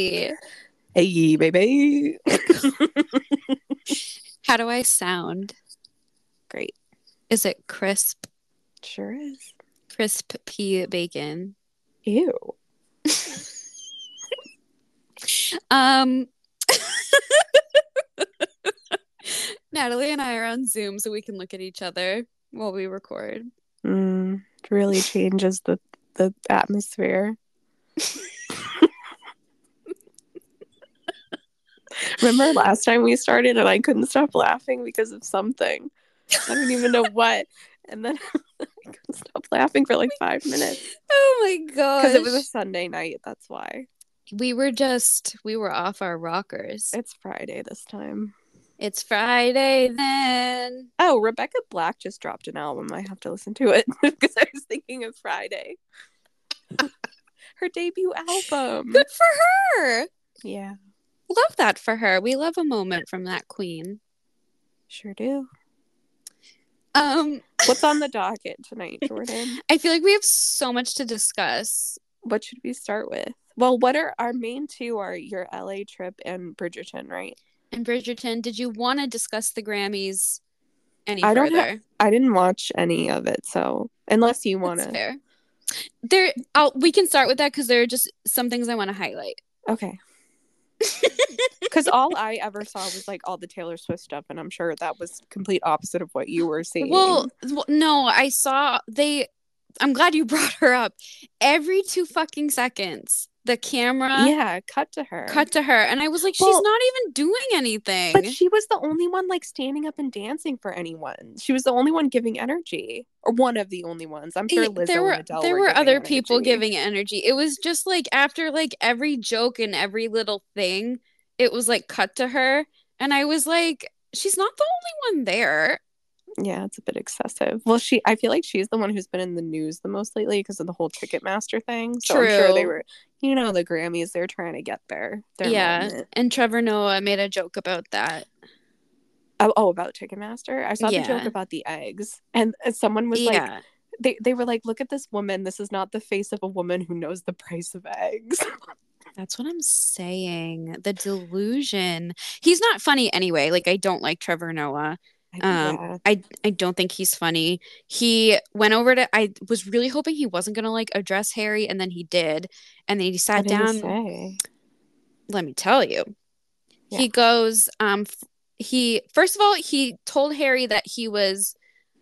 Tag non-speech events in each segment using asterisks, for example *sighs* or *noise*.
Hey, baby. *laughs* How do I sound? Great. Is it crisp? Sure is. Crisp pea bacon. Ew. *laughs* Um *laughs* Natalie and I are on Zoom so we can look at each other while we record. Mm, it really changes the the atmosphere. Remember last time we started and I couldn't stop laughing because of something. I don't even know what. And then *laughs* I couldn't stop laughing for like five minutes Oh my god. because it was a Sunday night. That's why. we were just we were off our rockers. It's Friday this time. It's Friday then. Oh, Rebecca Black just dropped an album. I have to listen to it *laughs* because I was thinking of Friday. *laughs* Her debut album. Good for her. Yeah, Love that for her. We love a moment from that queen. sure do. Um What's on the *laughs* docket tonight, Jordan? I feel like we have so much to discuss. What should we start with? Well, what are our main two are your LA trip and Bridgerton, right? And Bridgerton, did you want to discuss the Grammys any I don't further? I didn't watch any of it, so unless you want to. There, I'll, we can start with that because there are just some things I want to highlight. Okay. Because all *laughs* I ever saw was like all the Taylor Swift stuff, and I'm sure that was complete opposite of what you were seeing. Well, well, no, I saw they. I'm glad you *laughs* brought her up. Every two fucking seconds, the camera yeah, cut to her. cut to her, and I was like, she's Well, not even doing anything. But she was the only one like standing up and dancing for anyone. She was the only one giving energy, or one of the only ones. I'm sure there were there were were other people giving energy. It was just like after like every joke and every little thing, it was like cut to her, and I was like, she's not the only one there. Yeah, it's a bit excessive. Well, she, I feel like she's the one who's been in the news the most lately because of the whole Ticketmaster thing. So I'm sure they were, you know, the Grammys. They're trying to get there. their yeah, moment. and Trevor Noah made a joke about that. Oh, oh, about Ticketmaster. I saw the joke about the eggs, and someone was like, they they were like, look at this woman. This is not the face of a woman who knows the price of eggs. *laughs* that's what I'm saying. The delusion. He's not funny anyway. Like I don't like Trevor Noah. Um, yeah. I I don't think he's funny. He went over to. I was really hoping he wasn't gonna like address Harry, and then he did, and then he sat he down. say? let me tell you Yeah. he goes um he first of all he told harry that he was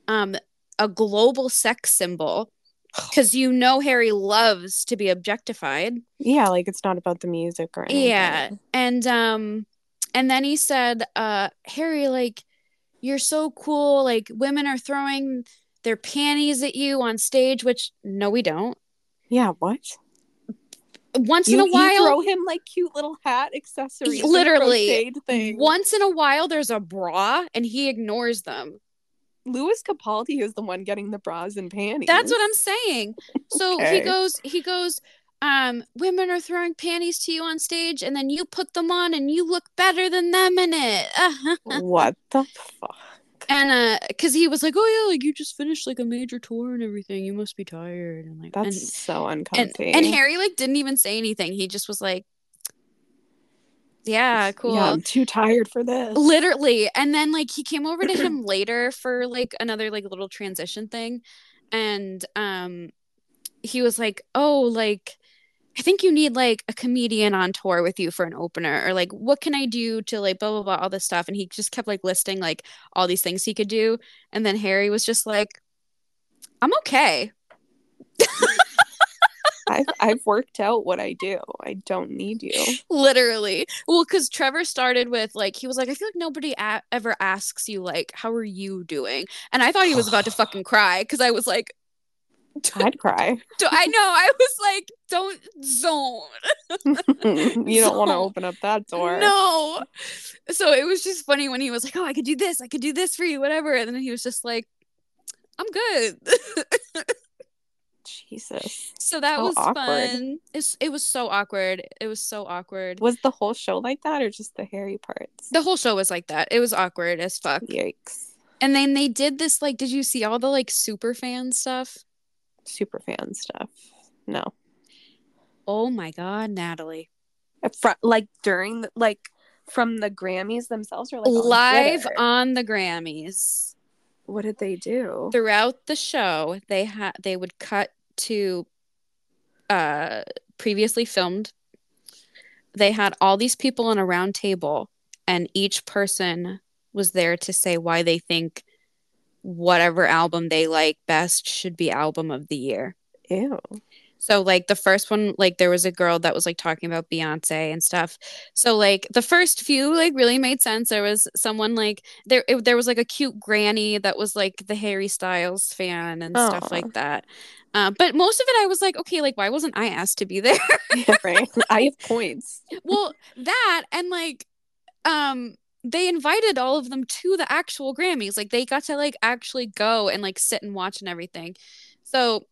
um a global sex symbol *sighs* because you know harry loves to be objectified Yeah, like it's not about the music or anything. yeah and um and then he said uh harry like you're so cool like women are throwing their panties at you on stage which no we don't Yeah, what? once You, in a while throw him like cute little hat accessories. Literally, once in a while there's a bra and he ignores them Lewis Capaldi is the one getting the bras and panties. That's what I'm saying. So he goes, he goes, um, women are throwing panties to you on stage and then you put them on and you look better than them in it. *laughs* What the fuck? and uh cuz he was like, "Oh yeah, like you just finished like a major tour and everything. You must be tired." And like That's and, so and uncomfy. and Harry like didn't even say anything. He just was like, "Yeah, cool." Yeah, I'm too tired for this. literally and then like he came over to *clears throat* him later for like another like little transition thing and um he was like oh like i think you need like a comedian on tour with you for an opener or like what can i do to like blah blah blah all this stuff and he just kept like listing like all these things he could do and then harry was just like i'm okay I've I've worked out what I do. I don't need you. *laughs* literally well because trevor started with like he was like i feel like nobody a- ever asks you like how are you doing and i thought he was about to *sighs* fucking cry because i was like *laughs* I'd cry. *laughs* i know i was like don't zone *laughs* you don't want to open up that door. no so it was just funny when he was like oh i could do this i could do this for you whatever and then he was just like i'm good Jesus. so that So was awkward. fun it's, it was so awkward it was so awkward Was the whole show like that or just the Harry parts? the whole show was like that it was awkward as fuck Yikes. and then they did this like did you see all the like super fan stuff Super fan stuff. No. oh my god natalie Fr- like during the, like from the Grammys themselves or like on live Twitter? on the Grammys. What did they do? Throughout the show, they had they would cut to uh previously filmed. They had all these people on a round table and each person was there to say why they think whatever album they like best should be album of the year. Ew. So like the first one, like there was a girl that was like talking about Beyonce and stuff. So like the first few like really made sense. There was someone like there it, there was like a cute granny that was like the Harry Styles fan and stuff like that. Uh, but most of it, I was like, okay, like why wasn't I asked to be there? *laughs* Yeah, right. I have points. *laughs* well, that and like, um, they invited all of them to the actual Grammys. Like they got to like actually go and like sit and watch and everything. So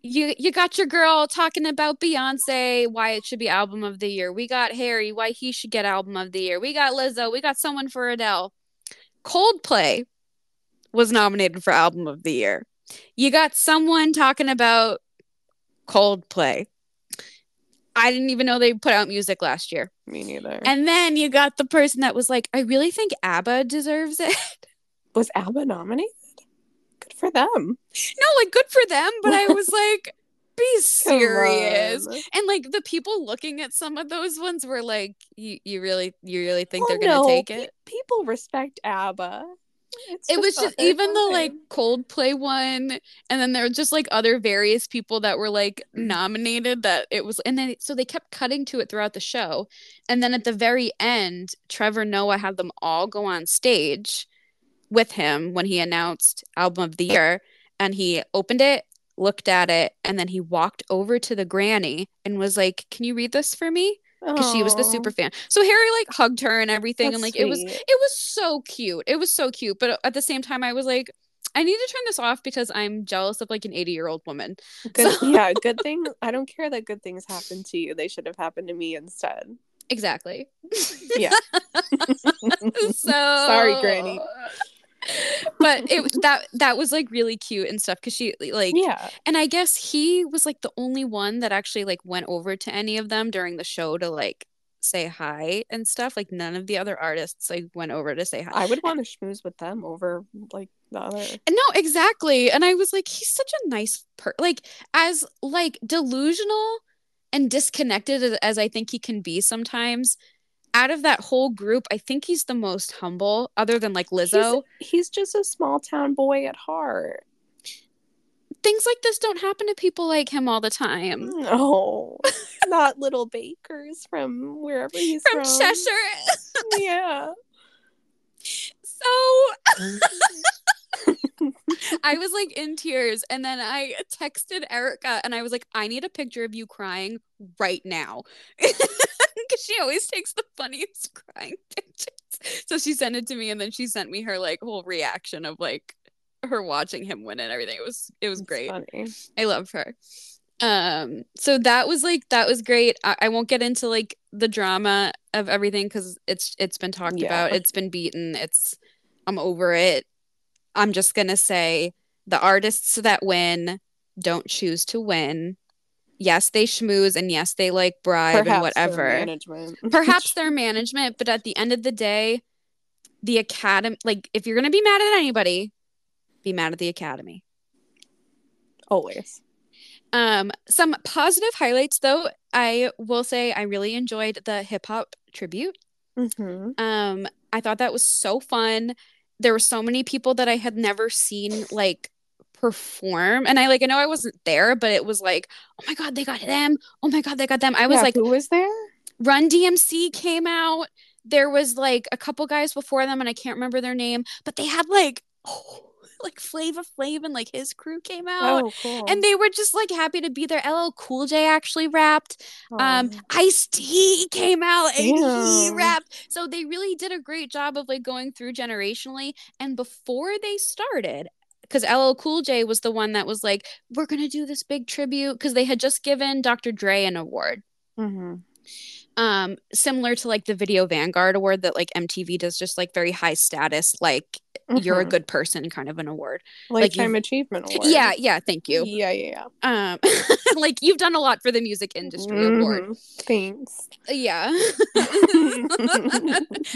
you you got your girl talking about Beyonce, why it should be album of the year. We got Harry, why he should get album of the year. We got Lizzo, we got someone for Adele. Coldplay was nominated for album of the year. You got someone talking about Coldplay. I didn't even know they put out music last year. Me neither. And then you got the person that was like, I really think ABBA deserves it. *laughs* was ABBA nominated? Good for them. no, like good for them, but I was *laughs* like, be serious. And like the people looking at some of those ones were like, you, you really you really think Well, they're gonna no, take it? people respect ABBA. It's *laughs* It was just even the like. Coldplay one, and then there were just like other various people that were like nominated that it was, and then so they kept cutting to it throughout the show, and then at the very end, Trevor Noah had them all go on stage with him when he announced album of the year, and he opened it, looked at it, and then he walked over to the granny and was like, "Can you read this for me?" Because she was the super fan. So Harry like hugged her and everything, and that's like it was it was so cute. It was so cute. But uh, at the same time, I was like, I need to turn this off because I'm jealous of like an 80 year old woman. *laughs* Good, So- yeah, good thing. I don't care that good things happen to you. They should have happened to me instead. Exactly. Yeah. *laughs* *laughs* so Sorry, Granny. But it was that that was like really cute and stuff because she like Yeah. and I guess he was like the only one that actually like went over to any of them during the show to like say hi and stuff. Like none of the other artists like went over to say hi. I would want to schmooze with them over like the other. No, exactly. And I was like, he's such a nice per like as like delusional and disconnected as, as I think he can be sometimes. Out of that whole group, I think he's the most humble, other than like Lizzo. He's, he's just a small town boy at heart. Things like this don't happen to people like him all the time. No, *laughs* not little bakers from wherever he's From from. Cheshire. Yeah. So I was like in tears. And then I texted Erica and I was like, I need a picture of you crying right now. *laughs* *laughs* Because she always takes the funniest *laughs* crying pictures. So she sent it to me and then she sent me her like whole reaction of like her watching him win and everything. It was it was It's great. Funny. I love her. Um, so that was like that was great. I, I won't get into like the drama of everything because it's it's been talked Yeah. about. It's been beaten. It's I'm over it. I'm just gonna say the artists that win don't choose to win. Yes, they schmooze and yes, they like bribe and their whatever. management. *laughs* Perhaps their management, but at the end of the day, the academy like if you're gonna be mad at anybody, be mad at the academy. always. Um, some positive highlights though. I will say I really enjoyed the hip hop tribute. hmm Um, I thought that was so fun. There were so many people that I had never seen like perform, and I like I know I wasn't there, but it was like, oh my god, they got them! Oh my god, they got them! I was Yeah, like, who was there? Run DMC came out. There was like a couple guys before them, and I can't remember their name, but they had like, oh, *laughs* like Flavor Flav and like his crew came out. Oh, cool. And they were just like happy to be there. LL Cool J actually rapped. Um, Ice T came out and he rapped. So they really did a great job of like going through generationally. And before they started, because LL Cool J was the one that was like, we're gonna do this big tribute because they had just given Dr. Dre an award. Mhm. Um similar to like the Video Vanguard award that like MTV does just like very high status like you're a Mhm. good person kind of an award. Like lifetime you- achievement award. Yeah, yeah, thank you. Yeah, yeah, Um *laughs* like you've done a lot for the music yeah. industry award. Mhm. Thanks. Yeah. *laughs* *laughs*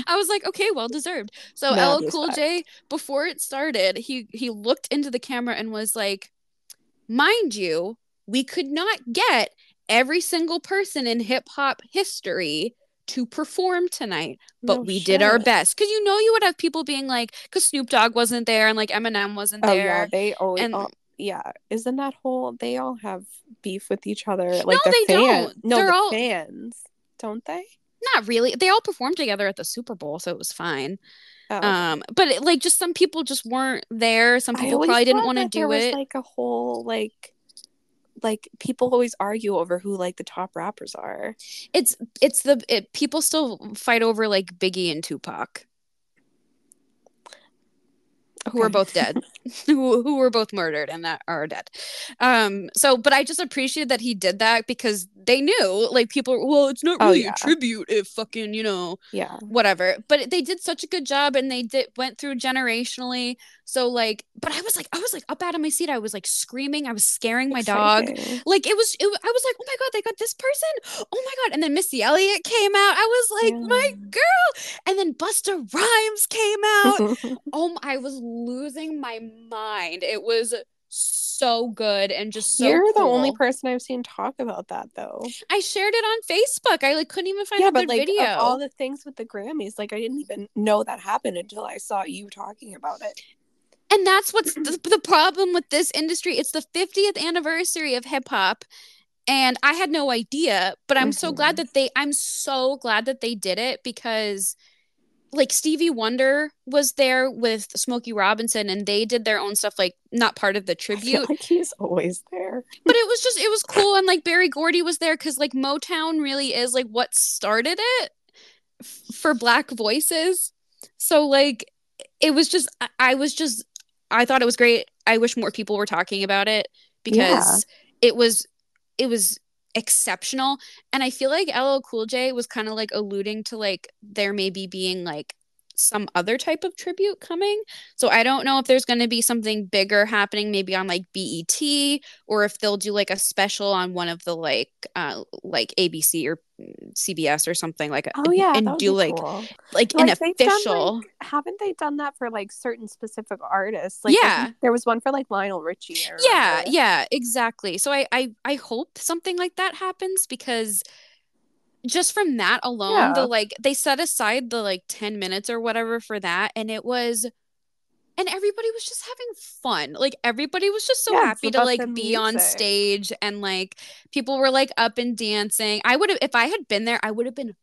I was like, okay, well deserved. So Mad LL Cool J, before it started, he he looked into the camera and was like, "Mind you, we could not get every single person in hip hop history to perform tonight, but No we did our best." Because you know, you would have people being like, because Snoop Dogg wasn't there and like Eminem wasn't there. Oh there. yeah, they always. and- oh, yeah, isn't that whole? They all have beef with each other. Like No, the they don't. No, They're the all- fans, don't they? Not really. They all performed together at the Super Bowl, so it was fine. Oh, okay. Um, but it, like, just some people just weren't there. Some people probably didn't want to do was, it. like a whole like, like people always argue over who like the top rappers are. it's it's the it, people still fight over like Biggie and Tupac, who are both dead, *laughs* *laughs* who who were both murdered and that are dead. Um. So, but I just appreciate that he did that because they knew like people. Well, it's not Oh, really yeah. a tribute if fucking you know Yeah. whatever but they did such a good job and they did went through generationally so like but i was like i was like up out of my seat. I was like screaming. I was scaring my dog. Like it was it, i was like oh my god they got this person? Oh my god. And then missy elliott came out. I was like my girl. And then Busta Rhymes came out. *laughs* Oh I was losing my mind. It was so good and just so You're the only person I've seen talk about that though. i shared it on facebook. I like couldn't even find yeah, a but good like video. all the things with the Grammys, like I didn't even know that happened until I saw you talking about it. And that's what's the, the problem with this industry. It's the 50th anniversary of hip hop. And I had no idea, but I'm so glad Mhm. that they I'm so glad that they did it because like Stevie Wonder was there with Smokey Robinson and they did their own stuff like not part of the I feel tribute, like he's always there. but it was just it was cool and like Berry Gordy was there cuz like Motown really is like what started it f- for black voices. So like it was just I was just I thought it was great. I wish more people were talking about it because it was it was exceptional and I feel like LL Cool J was kind of like alluding to like there maybe being like some other type of tribute coming. So I don't know if there's going to be something bigger happening maybe on like BET or if they'll do like a special on one of the like uh like ABC or CBS or something like Oh yeah, and do like cool. like Like, an done, official like- haven't they done that for like certain specific artists? Like Yeah. there was one for like Lionel Richie. Yeah yeah exactly so I, I i hope something like that happens because just from that alone Yeah. the like they set aside the like 10 minutes or whatever for that and it was and everybody was just having fun. Like everybody was just so Yeah, happy to like be on stage and like people were like up and dancing. I would have if i had been there i would have been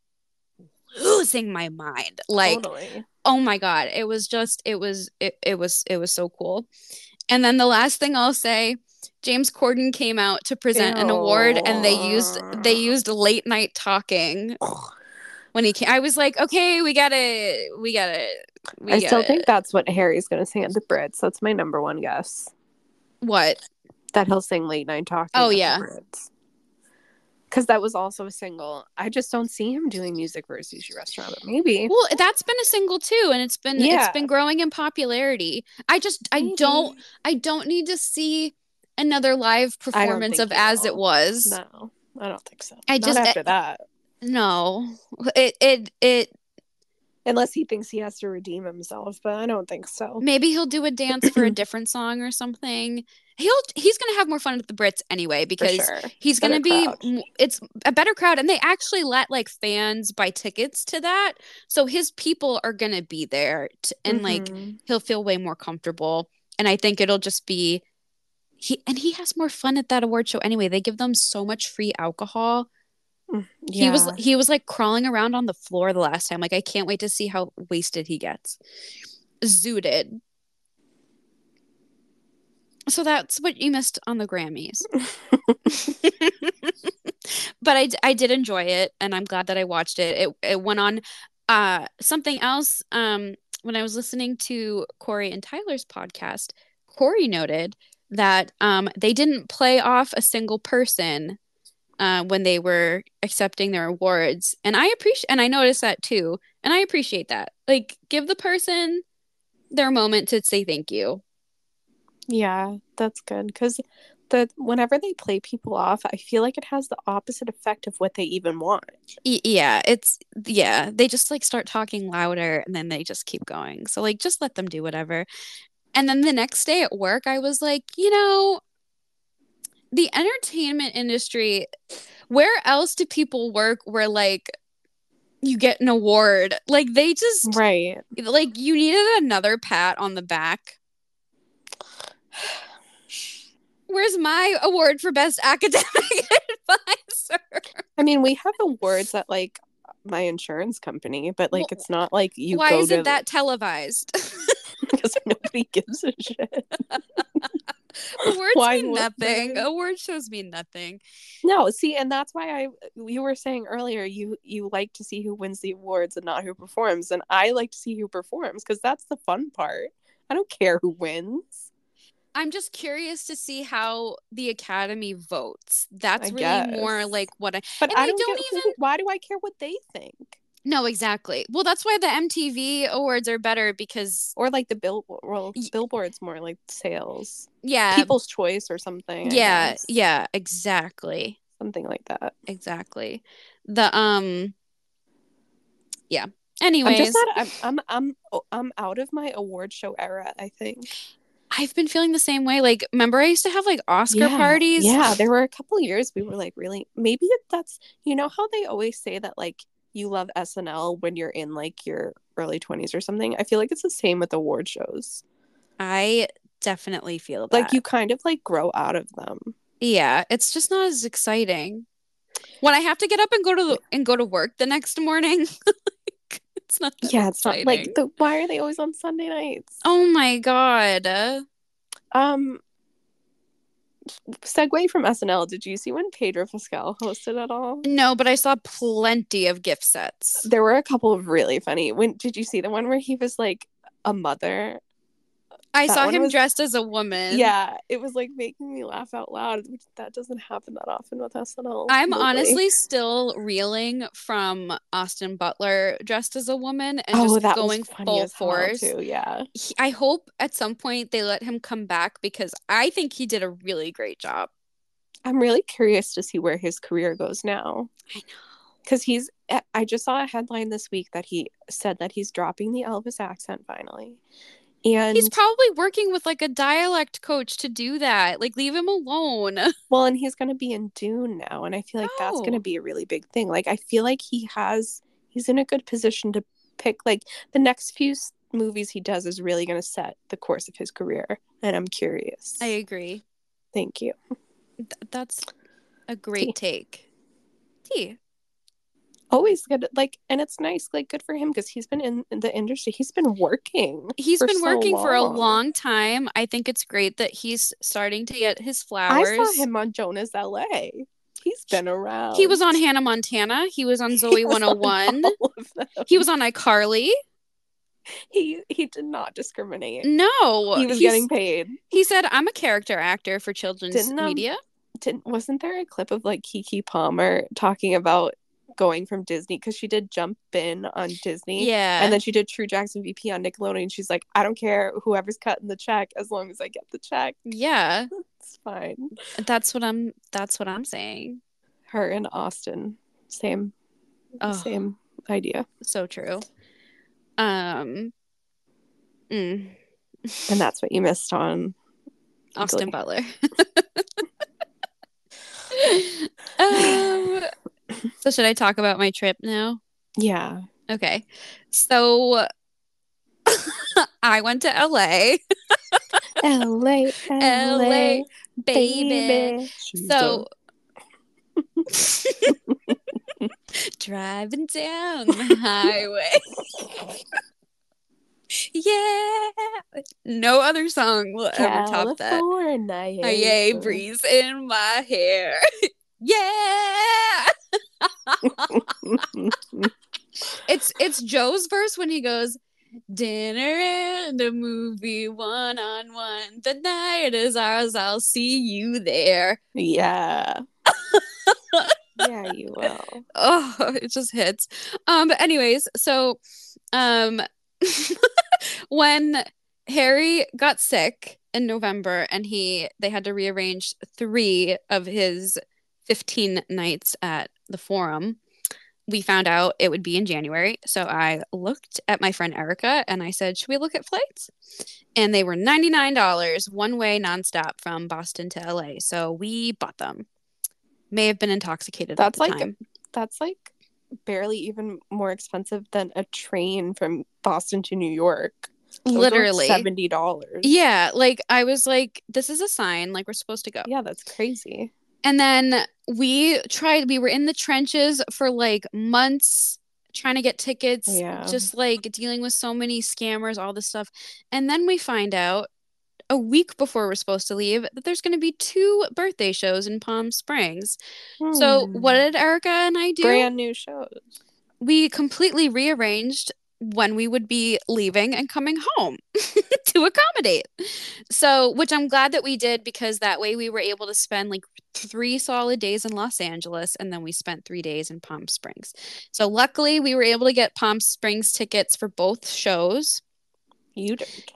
losing my mind. Like totally. oh my god it was just it was it, it was it was so cool. And then the last thing i'll say james corden came out to present an award and they used they used late night talking *sighs* when he came i was like okay we gotta we gotta we I still gotta- think uh, that's what Harry's gonna sing at the Brits. That's my number one guess. what That he'll sing late night talking. Oh, yeah. Because that was also a single. I just don't see him doing music for a sushi restaurant, but maybe. well that's been a single too and it's been it's Yeah. been growing in popularity i just i don't i don't need to see another live performance of as it was No, I don't think so. I Not just- after eh, that. no it it it Unless he thinks he has to redeem himself, but I don't think so. maybe he'll do a dance for a *clears throat* different song or something he'll he's gonna have more fun at the brits anyway because sure. he's Better gonna be crowd. it's a better crowd and they actually let like fans buy tickets to that so his people are gonna be there and like Mhm. he'll feel way more comfortable and i think it'll just be he and he has more fun at that award show anyway they give them so much free alcohol he was he was like crawling around on the floor the last time. Like i can't wait to see how wasted he gets. Zooted. So that's what you missed on the grammys. *laughs* *laughs* But I, I did enjoy it and i'm glad that i watched it. It, it went on uh something else um when i was listening to corey and tyler's podcast corey noted that um they didn't play off a single person uh, when they were accepting their awards, and I appreciate and I noticed that too, and I appreciate that. Like, give the person their moment to say thank you. Yeah, that's good because the whenever they play people off, I feel like it has the opposite effect of what they even want. Y- yeah, it's yeah. They just like start talking louder, and then they just keep going. So like, just let them do whatever. And then the next day at work, I was like, you know, the entertainment industry. Where else do people work where like you get an award? Like they just Right. like you needed another pat on the back. *sighs* Where's my award for best academic *laughs* advisor? I mean, we have awards at like my insurance company, but like Well, it's not like you Why go is to that televised? *laughs* *laughs* because nobody gives a shit. *laughs* Awards Why mean nothing. they? Award shows mean nothing. No, see, and that's why I you were saying earlier you you like to see who wins the awards and not who performs, and I like to see who performs because that's the fun part. I don't care who wins. I'm just curious to see how the Academy votes. That's I really more like what I But I don't, don't get who- even- why do I care what they think? No, exactly. Well, that's why the MTV awards are better because Or like the bill well, billboards more like sales, yeah, people's choice or something. Yeah, yeah, exactly. something like that. Exactly. The um yeah. I'm Anyways, just not. I'm I'm I'm oh, I'm out of my award show era. I think. I've been feeling the same way. Like, remember I used to have like Oscar yeah, parties? Yeah, there were a couple years we were like really. Maybe that's you know how they always say that like you love SNL when you're in like your early twenties or something. I feel like it's the same with award shows. I definitely feel that. Like you kind of like grow out of them. Yeah, it's just not as exciting. When I have to get up and go to the, and go to work the next morning, *laughs* like, it's not. That Yeah, it's not like the. Why are they always on Sunday nights? Oh my god. Uh, Um. Segue from SNL. Did you see when Pedro Pascal hosted at all? No, but I saw plenty of GIF sets. There were a couple of really funny. When did you see the one where he was like a mother? I that saw him was- dressed as a woman. Yeah, it was like making me laugh out loud. Which that doesn't happen that often with SNL. I'm lately. honestly still reeling from Austin Butler dressed as a woman and oh, just going full force. too. Yeah, He- I hope at some point they let him come back because I think he did a really great job. I'm really curious to see where his career goes now. I know. because he's. eh, I just saw a headline this week that he said that he's dropping the Elvis accent finally, and He's probably working with like a dialect coach to do that. Like, leave him alone. *laughs* well, and he's going to be in Dune now, and I feel like that's going to Oh. be a really big thing. Like, I feel like he has. He's in a good position to pick like the next few movies he does is really going to set the course of his career, and I'm curious. I agree. Thank you. Th- that's a great take. T. Always good, like, and it's nice, like, good for him because he's been in the industry. He's been working. He's been so working for a long. time. I think it's great that he's starting to get his flowers. I saw him on Jonas L.A. He's been around. He was on Hannah Montana. He was on *laughs* He Zoe was on 101. all of them. He was on iCarly. He he did not discriminate. No, he was he's- getting paid. He said, "I'm a character actor for children's Didn't, um, media." Didn't, wasn't there a clip of like Keke Palmer talking about going from Disney because she did Jump In on Disney. Yeah, And then she did True Jackson VP on Nickelodeon. And she's like, I don't care whoever's cutting the check as long as I get the check. yeah, *laughs* It's fine. that's what I'm. That's what I'm saying. Her and Austin, same, Oh, same idea. so true. Um, mm, *laughs* And that's what you missed on Austin. Butler. *laughs* um, *laughs* so should I talk about my trip now? Yeah. Okay, so *laughs* I went to LA, LA, *laughs* LA, baby. So driving down the highway. yeah. No other song will ever top that. California. Oh, yay, breeze in my hair. yeah. It's it's Joe's verse when he goes, Dinner and a movie one on one. The night is ours. I'll see you there. yeah. *laughs* yeah, you will. oh, it just hits. Um, but anyways, so um *laughs* when Harry got sick in November and he they had to rearrange three of his 15 nights at the forum. We found out it would be in January. So I looked at my friend Erica and I said, Should we look at flights? And they were $99 one way nonstop from Boston to LA. So we bought them. May have been intoxicated. That's at the like time. that's like barely even more expensive than a train from Boston to New York. Those literally. seventy dollars. Yeah, like I was like, this is a sign, like we're supposed to go. yeah, that's crazy. And then we tried, we were in the trenches for like months trying to get tickets, Yeah. just like dealing with so many scammers, all this stuff. And then we find out a week before we're supposed to leave that there's going to be two birthday shows in Palm Springs. So, Hmm. what did Erica and I do? brand new shows? we completely rearranged when we would be leaving and coming home *laughs* to accommodate. So, which I'm glad that we did because that way we were able to spend like three solid days in Los Angeles and then we spent three days in Palm Springs. So, luckily, we were able to get Palm Springs tickets for both shows. You did.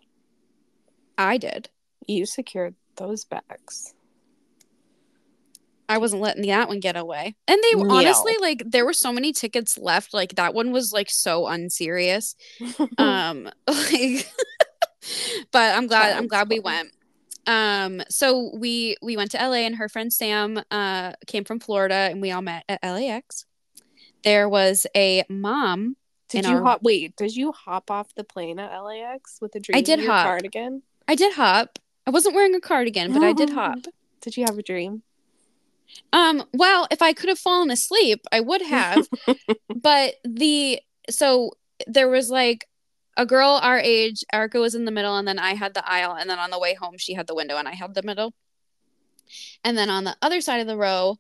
I did. You secured those bags. I wasn't letting that one get away. And they No. honestly, like, there were so many tickets left. Like, that one was like so unserious. *laughs* um *laughs* like but i'm glad i'm glad we went um so we we went to la and her friend sam uh came from florida and we all met at lax there was a mom did you our- hop? Wait, did you hop off the plane at LAX with a dream? I did hop. cardigan. i did hop i wasn't wearing a cardigan but i did *laughs* hop Did you have a dream? Um well if i could have fallen asleep i would have *laughs* but the so there was like a girl our age erica was in the middle and then i had the aisle and then on the way home she had the window and i had the middle and then on the other side of the row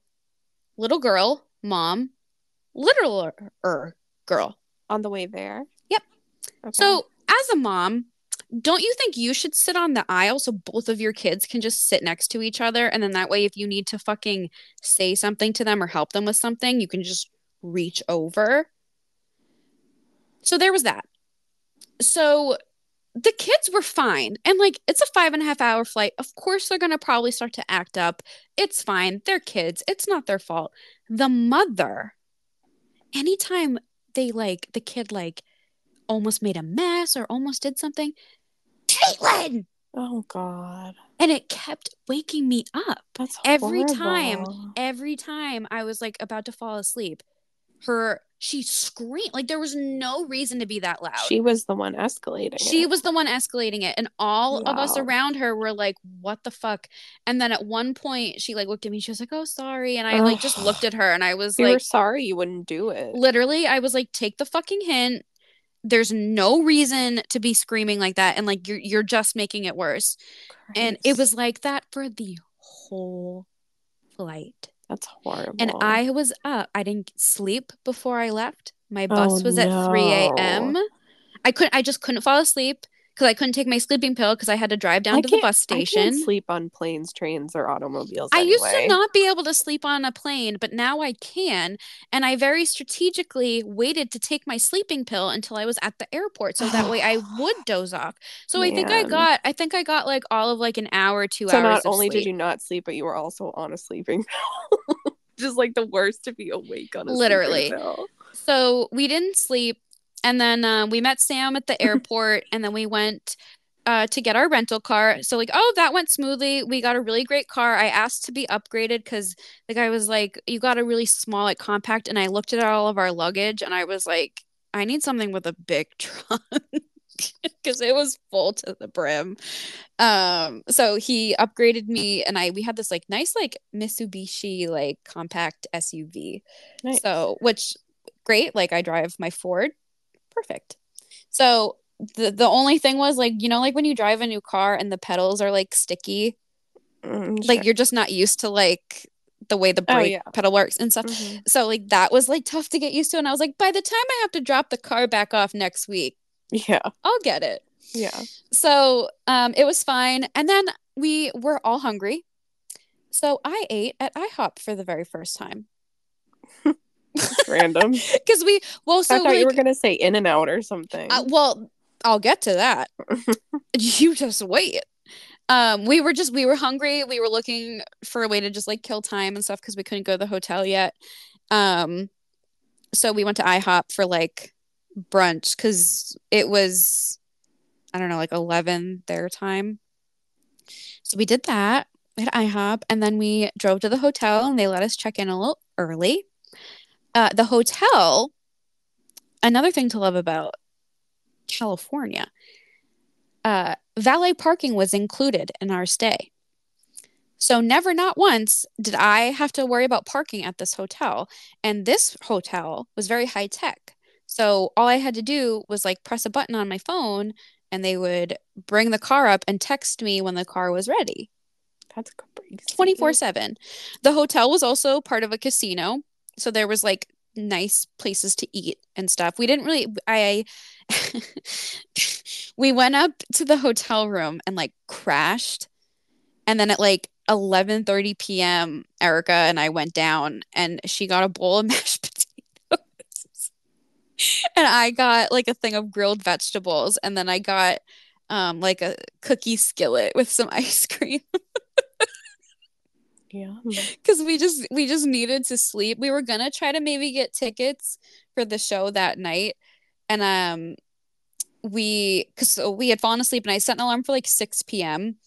little girl mom literal er, girl On the way there. Yep. Okay. so as a mom don't you think you should sit on the aisle so both of your kids can just sit next to each other? And then that way if you need to fucking say something to them or help them with something you can just reach over. So there was that. So the kids were fine. And like it's a five and a half hour flight. Of course they're gonna probably start to act up. It's fine. They're kids. It's not their fault. The mother anytime they like the kid like almost made a mess or almost did something caitlin oh god, and it kept waking me up. That's Every time. every time i was like about to fall asleep her she screamed. Like there was no reason to be that loud. She was the one escalating. she it. was the one escalating it. And all of us around her were like what the fuck? And then at one point she like looked at me. She was like oh sorry. And i like just looked at her and i was You were like sorry you wouldn't do it. literally i was like take the fucking hint there's no reason to be screaming like that and like you're you're just making it worse. And it was like that for the whole flight. That's horrible. and i was up. I didn't sleep before i left. My bus Oh, was at 3 a.m i couldn't i just couldn't fall asleep because i couldn't take my sleeping pill because i had to drive down I to the bus station sleep on planes, trains, or automobiles. I used to not be able to sleep on a plane, but now I can. And I very strategically waited to take my sleeping pill until I was at the airport. So that way I *sighs* would doze off. So I think I got, I think I got like all of like an hour, two So hours. not of only did you not sleep, but you were also on a sleeping *laughs* pill. Just like the worst to be awake on a Literally. sleeping pill. So we didn't sleep. And then um, we met Sam at the *laughs* airport. and then we went uh, to get our rental car. So, like, oh, that went smoothly. We got a really great car. I asked to be upgraded because the guy was like, you got a really small, like, compact. And I looked at all of our luggage and I was like, I need something with a big *laughs* trunk. because it was full to the brim. Um, so he upgraded me, and I we had this like nice like Mitsubishi like compact SUV. Nice. So which great, like I drive my Ford, perfect. So the the only thing was like you know like when you drive a new car and the pedals are like sticky, Mm, like sure. you're just not used to like the way the Oh, brake yeah. pedal works and stuff. Mhm. So like that was like tough to get used to, and I was like, by the time I have to drop the car back off next week, Yeah. I'll get it. Yeah. So um, it was fine. And then we were all hungry. So I ate at IHOP for the very first time. *laughs* Random. *laughs* because we well so I thought like, you were gonna say In and Out or something. uh, well I'll get to that. *laughs* you just wait. Um, we were just we were hungry. We were looking for a way to just like kill time and stuff because we couldn't go to the hotel yet. Um, so we went to IHOP for like brunch because it was I don't know like eleven their time. So we did that at IHOP, and then we drove to the hotel, and they let us check in a little early. Uh, the hotel. Another thing to love about California. Uh, valet parking was included in our stay. So, never, not once, did I have to worry about parking at this hotel. And this hotel was very high tech. So, all I had to do was like press a button on my phone and they would bring the car up and text me when the car was ready That's crazy. 24 7. The hotel was also part of a casino. So, there was like nice places to eat and stuff. We didn't really, I, *laughs* we went up to the hotel room and like crashed. And then at like 11:30 p.m., Erica and I went down and she got a bowl of *laughs* mashed potatoes. and I got like a thing of grilled vegetables and then I got um like a cookie skillet with some ice cream *laughs* Yeah. cuz we just we just needed to sleep. We were going to try to maybe get tickets for the show that night and um we cuz we had fallen asleep and I set an alarm for like 6 p.m.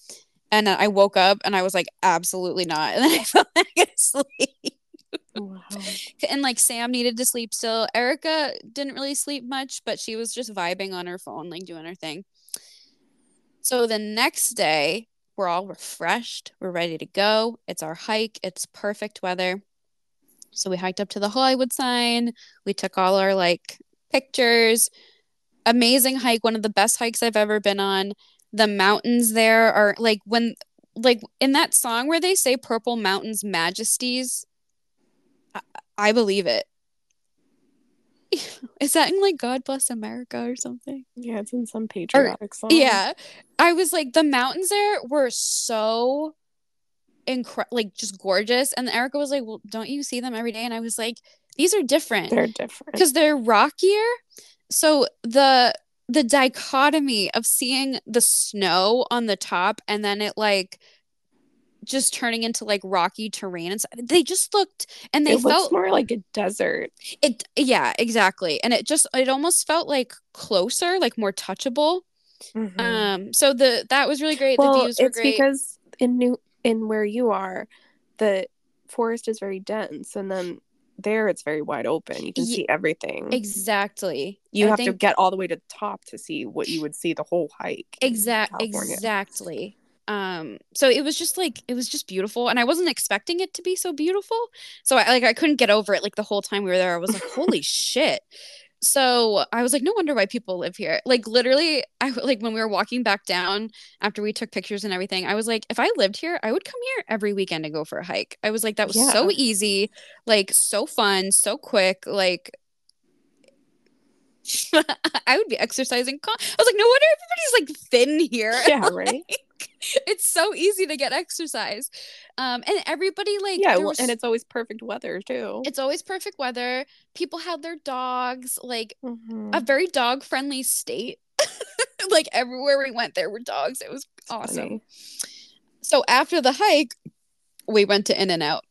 and I woke up and I was like absolutely not *laughs* and then I fell back *laughs* asleep. Wow. *laughs* and like Sam needed to sleep still. Erica didn't really sleep much, but she was just vibing on her phone, like doing her thing. So the next day, we're all refreshed. We're ready to go. It's our hike. It's perfect weather. So we hiked up to the Hollywood sign. We took all our like pictures. Amazing hike. One of the best hikes I've ever been on. The mountains there are like when like in that song where they say purple mountains majesties I, I believe it. *laughs* Is that in like God Bless America or something? Yeah, it's in some patriotic song. Yeah. I was like, the mountains there were so incredible, like just gorgeous. And Erica was like, Well, don't you see them every day? And I was like, These are different They're different. because they're rockier. So the the dichotomy of seeing the snow on the top and then it like just turning into like rocky terrain and stuff, they just looked and they it felt more like a desert. it yeah exactly and it just it almost felt like closer like more touchable Mhm. um so the that was really great the well, views were it's great because in new in where you are, the forest is very dense, and then there it's very wide open. You can see everything. exactly you I have to get all the way to the top to see what you would see the whole hike. in exact exactly um so it was just like it was just beautiful and i wasn't expecting it to be so beautiful so i like i couldn't get over it like the whole time we were there i was like holy *laughs* shit so i was like no wonder why people live here like literally i like when we were walking back down after we took pictures and everything i was like if i lived here i would come here every weekend to go for a hike i was like that was so easy like so fun so quick like *laughs* I would be exercising. Con- I was like, no wonder everybody's like thin here. Yeah, *laughs* right. *laughs* it's so easy to get exercise. Um, and everybody like yeah, well, was- and it's always perfect weather too. it's always perfect weather. People had their dogs, like Mhm. a very dog friendly state. *laughs* like everywhere we went, there were dogs. It was awesome. So after the hike, we went to In and Out.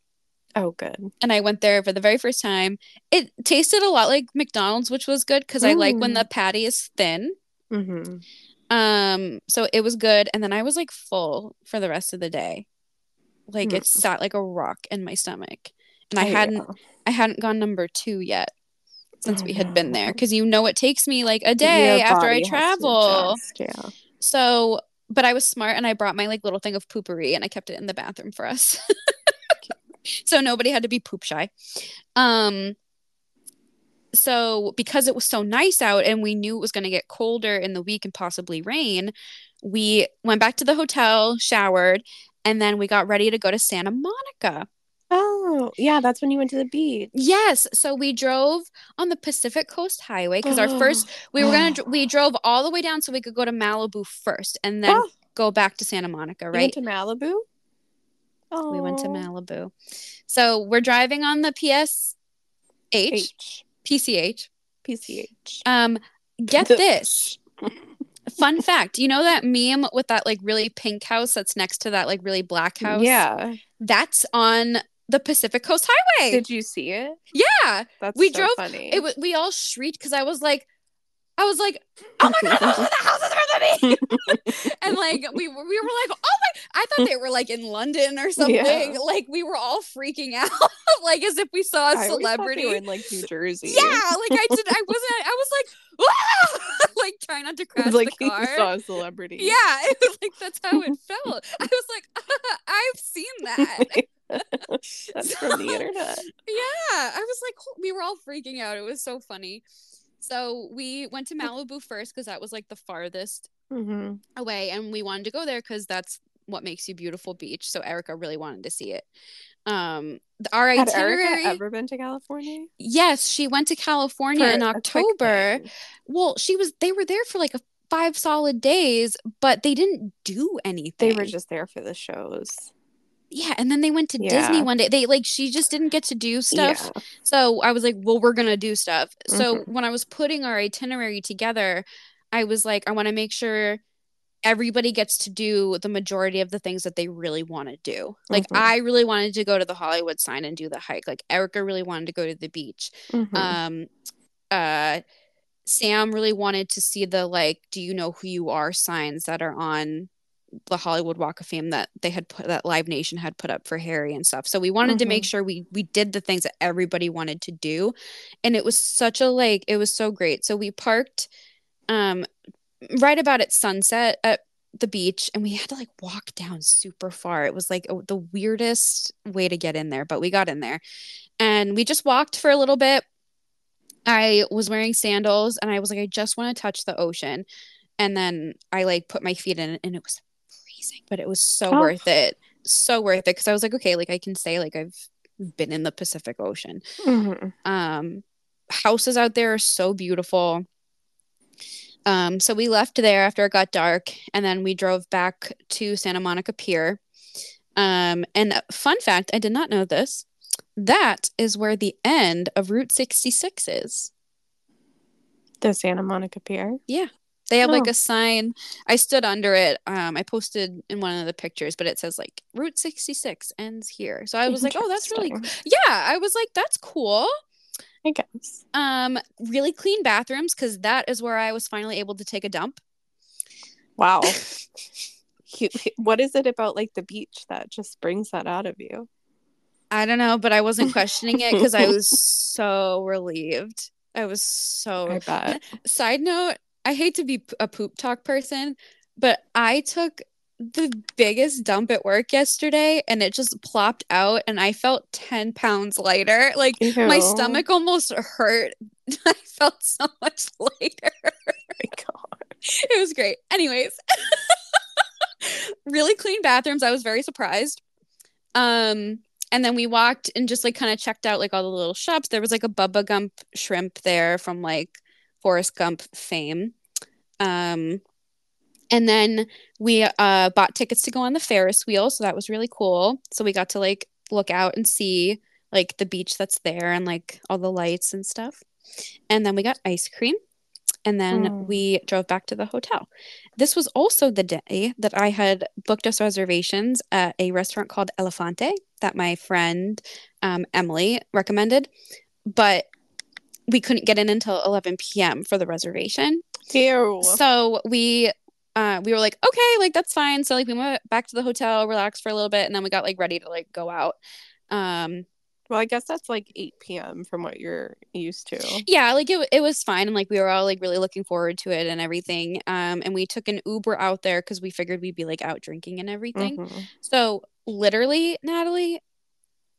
Oh, good. and I went there for the very first time. It tasted a lot like McDonald's, which was good because I like when Mm. the patty is thin. hmm Um, so it was good, and then I was like full for the rest of the day. Like it Mm. sat like a rock in my stomach, and I Oh, hadn't yeah. I hadn't gone number two yet since Oh, we had been there because you know it takes me like a day Your after I body has to travel. adjust, Yeah. So, but I was smart and I brought my like little thing of poopery and I kept it in the bathroom for us. *laughs* so nobody had to be poop shy. Um so because it was so nice out and we knew it was going to get colder in the week and possibly rain, we went back to the hotel, showered, and then we got ready to go to Santa Monica. Oh, yeah. That's when you went to the beach. Yes, so we drove on the Pacific Coast Highway because our first *gasps* we were gonna we drove all the way down so we could go to Malibu first and then Oh. go back to Santa Monica, right? went to Malibu. Oh, we went to Malibu. So we're driving on the PS H, H. PCH. PCH. Um, get this. Fun fact, you know that meme with that like really pink house that's next to that like really black house? Yeah. That's on the Pacific Coast Highway. Did you see it? yeah. That's We so drove- funny. It was we all shrieked because I was like, I was like, oh my god, those are the houses for the me. *laughs* and like we were we were like, oh my I thought they were like in London or *laughs* something. Yeah. Like we were all freaking out, *laughs* like as if we saw a I always thought celebrity. they were in like New Jersey. Yeah, like I did. I wasn't. I was like, "Ah!" like trying not to It crash was like the car. saw a celebrity. Yeah, it was like that's how it felt. I was like, I've seen that. That's from the internet. Yeah, I was like, we were all freaking out. It was so funny. So we went to Malibu first because that was like the farthest hmm away, and we wanted to go there because that's what makes you beautiful beach. So Erica really wanted to see it. Um, the, our Had itinerary. Erica ever been to California? yes, she went to California For in October. Well, she was they were there for like a five solid days, but they didn't do anything. They were just there for the shows. Yeah, and then they went to Disney one day. They like she just didn't get to do stuff. Yeah. So I was like, well, we're gonna do stuff. So Mhm. when I was putting our itinerary together, I was like, I want to make sure everybody gets to do the majority of the things that they really want to do. Like Mhm. I really wanted to go to the Hollywood sign and do the hike. Like Erica really wanted to go to the beach. Mhm. um uh sam really wanted to see the like do you know who you are signs that are on the hollywood walk of fame that they had put that live nation had put up for harry and stuff. So we wanted to make Mhm. sure we we did the things that everybody wanted to do. And it was such a like it was so great. So we parked um right about at sunset at the beach and we had to like walk down super far. It was like a, the weirdest way to get in there but we got in there. And we just walked for a little bit. I was wearing sandals and I was like, I just want to touch the ocean. And then I like put my feet in it and it was freezing, but it was so Oh. worth it. So worth it. Because I was like, okay, like I can say like I've been in the Pacific Ocean. Mhm. Um houses out there are so beautiful. Um, so we left there after it got dark and then we drove back to Santa Monica Pier. Um, and fun fact, I did not know this. That is where the end of Route 66 is. The Santa Monica Pier. They have like Oh. a sign. I stood under it. Um, I posted in one of the pictures, but it says like Route 66 ends here. So I was like, oh, that's really yeah. I was like, that's cool. I guess. Um, really clean bathrooms because that is where I was finally able to take a dump. Wow. *laughs* What is it about like the beach that just brings that out of you? I don't know, but I wasn't questioning it because I *laughs* was so relieved. I was so I bet. Side note, I hate to be a poop talk person, but I took the biggest dump at work yesterday and it just plopped out and I felt 10 pounds lighter. Like my stomach almost hurt. *laughs* I felt so much *laughs* lighter. my God. It was great. Anyways, *laughs* really clean bathrooms. I was very surprised. Um, and then we walked and just like kind of checked out like all the little shops. There was like a Bubba Gump shrimp there from like Forrest Gump fame. Um, and then we uh bought tickets to go on the Ferris wheel, so that was really cool. So we got to like look out and see like the beach that's there and like all the lights and stuff. And then we got ice cream. And then Mm. we drove back to the hotel. This was also the day that I had booked us reservations at a restaurant called Elephante that my friend um, Emily recommended, but we couldn't get in until 11 p.m. for the reservation. Ew. So we uh, we were like, okay, like that's fine. So like we went back to the hotel, relaxed for a little bit, and then we got like ready to like go out. Um, well, I guess that's like 8 p.m. from what you're used to. yeah like it, it was fine and like we were all like really looking forward to it and everything um and we took an uber out there because we figured we'd be like out drinking and everything Mhm. so literally natalie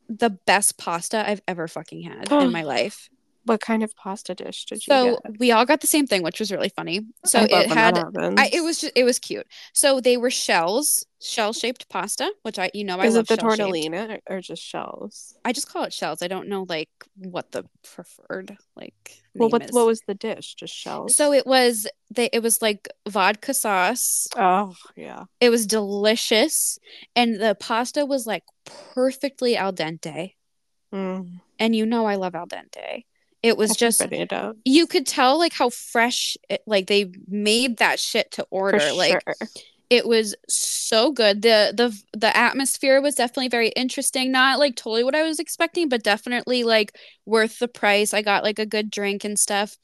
the best pasta i've ever fucking had in *sighs* my life What kind of pasta dish did you so get? we all got the same thing which was really funny so I it had. I, it was just it was cute so they were shells shell shaped pasta which i you know i Is love it the tortellini or, or just shells? i just call it shells i don't know like what the preferred like Well, what is. what was the dish? Just shells. So it was they it was like vodka sauce. oh yeah. It was delicious and the pasta was like perfectly al dente. Mm. and you know I love al dente. It was just does. you could tell like how fresh it, like they made that shit to For order. Like sure. it was so good. The the the atmosphere was definitely very interesting. Not like totally what I was expecting, but definitely like worth the price. I got like a good drink and stuff.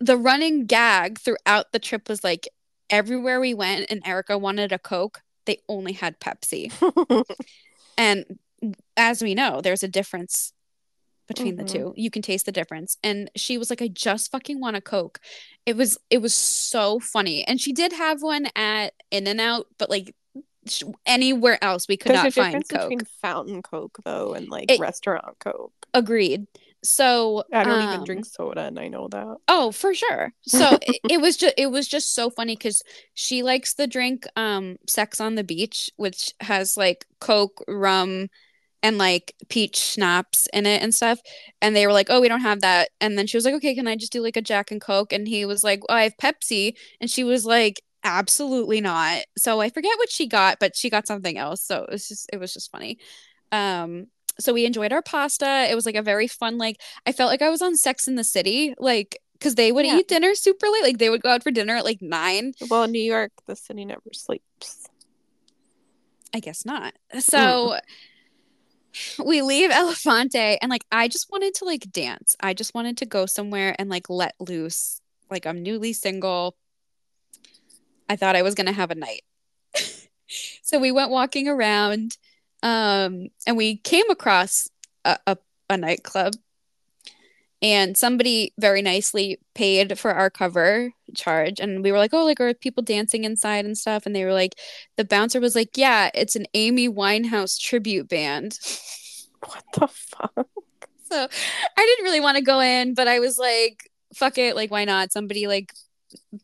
The running gag throughout the trip was like everywhere we went and Erica wanted a Coke, they only had Pepsi. *laughs* And as we know, there's a difference between Mhm. the two. You can taste the difference. And she was like, I just fucking want a Coke. It was it was so funny. And she did have one at In and Out, but like sh- anywhere else we could There's a not find difference Coke. between fountain Coke though and like It- restaurant Coke. Agreed. So I don't even um, drink soda, and I know that. Oh, for sure. So *laughs* it, it was just it was just so funny because she likes the drink um Sex on the Beach, which has like Coke, rum, and like peach schnapps in it and stuff. And they were like, "Oh, we don't have that." And then she was like, "Okay, can I just do like a Jack and Coke?" And he was like, oh, "I have Pepsi." And she was like, "Absolutely not." So I forget what she got, but she got something else. So it was just it was just funny. Um so we enjoyed our pasta. It was like a very fun like I felt like I was on Sex in the City, like because they would Yeah. eat dinner super late. Like they would go out for dinner at like nine. Well, in New York, the city never sleeps. I guess not. So *laughs* we leave Elephante and like I just wanted to like dance. I just wanted to go somewhere and like let loose. Like I'm newly single. I thought I was gonna have a night. *laughs* so we went walking around um and we came across a, a, a nightclub and somebody very nicely paid for our cover charge. And we were like oh like are people dancing inside and stuff? And they were like the bouncer was like yeah it's an amy winehouse tribute band. *laughs* What the fuck? so i didn't really want to go in but i was like fuck it like why not? Somebody like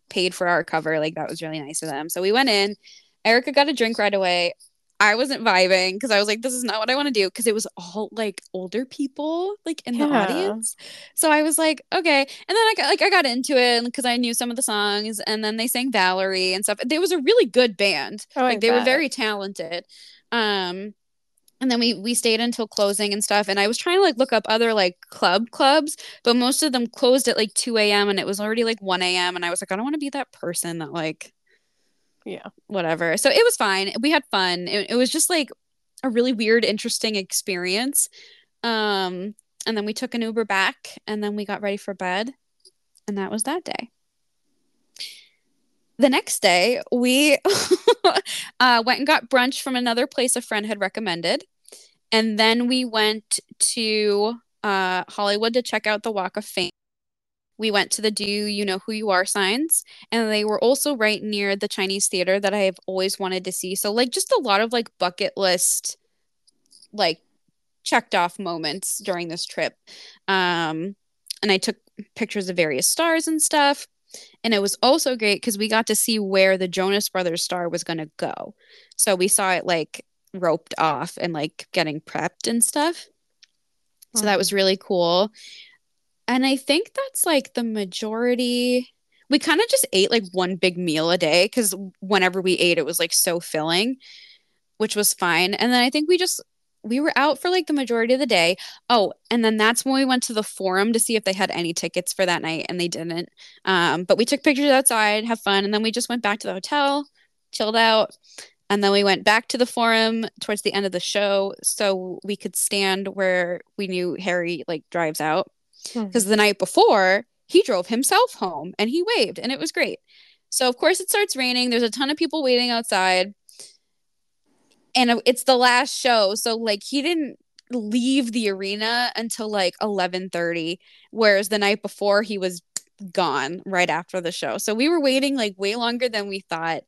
paid for our cover like that was really nice of them. So we went in. Erica got a drink right away i wasn't vibing because i was like this is not what i want to do because it was all like older people like in the audience. So i was like okay. And then i got like i got into it because i knew some of the songs and then they sang valerie and stuff. It was a really good band. Oh, I like they were very talented. Um and then we we stayed until closing and stuff and i was trying to like look up other like club clubs but most of them closed at like 2 a.m and it was already like 1 a.m and i was like i don't want to be that person that like Yeah. whatever. So it was fine. We had fun. It, it was just like a really weird interesting experience. Um and then we took an uber back and then we got ready for bed and that was that day. The next day we *laughs* uh, went and got brunch from another place a friend had recommended and then we went to uh, hollywood to check out the walk of fame we went to the do you know who you are signs and they were also right near the chinese theater that i have always wanted to see so like just a lot of like bucket list like checked off moments during this trip um and i took pictures of various stars and stuff and it was also great because we got to see where the Jonas Brothers star was going to go. So we saw it like roped off and like getting prepped and stuff. So that was really cool. And I think that's like the majority. We kind of just ate like one big meal a day because whenever we ate, it was like so filling, which was fine. And then I think we just we were out for like the majority of the day. Oh, and then that's when we went to the forum to see if they had any tickets for that night, and they didn't. Um, but we took pictures outside, have fun, and then we just went back to the hotel, chilled out, and then we went back to the forum towards the end of the show so we could stand where we knew Harry like drives out Mhm. because the night before he drove himself home and he waved and it was great. So of course it starts raining. There's a ton of people waiting outside. And it's the last show, so like he didn't leave the arena until like 11:30 whereas the night before he was gone right after the show. So we were waiting like way longer than we thought.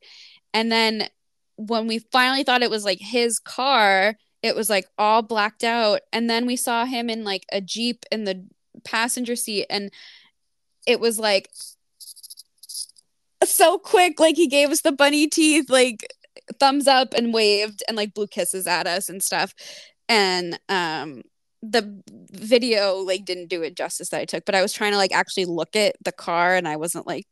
And then when we finally thought it was like his car, it was like all blacked out and then we saw him in like a Jeep in the passenger seat and it was like so quick. Like he gave us the bunny teeth like thumbs up and waved and like blew kisses at us and stuff. And um the video like didn't do it justice that I took but I was trying to like actually look at the car and I wasn't like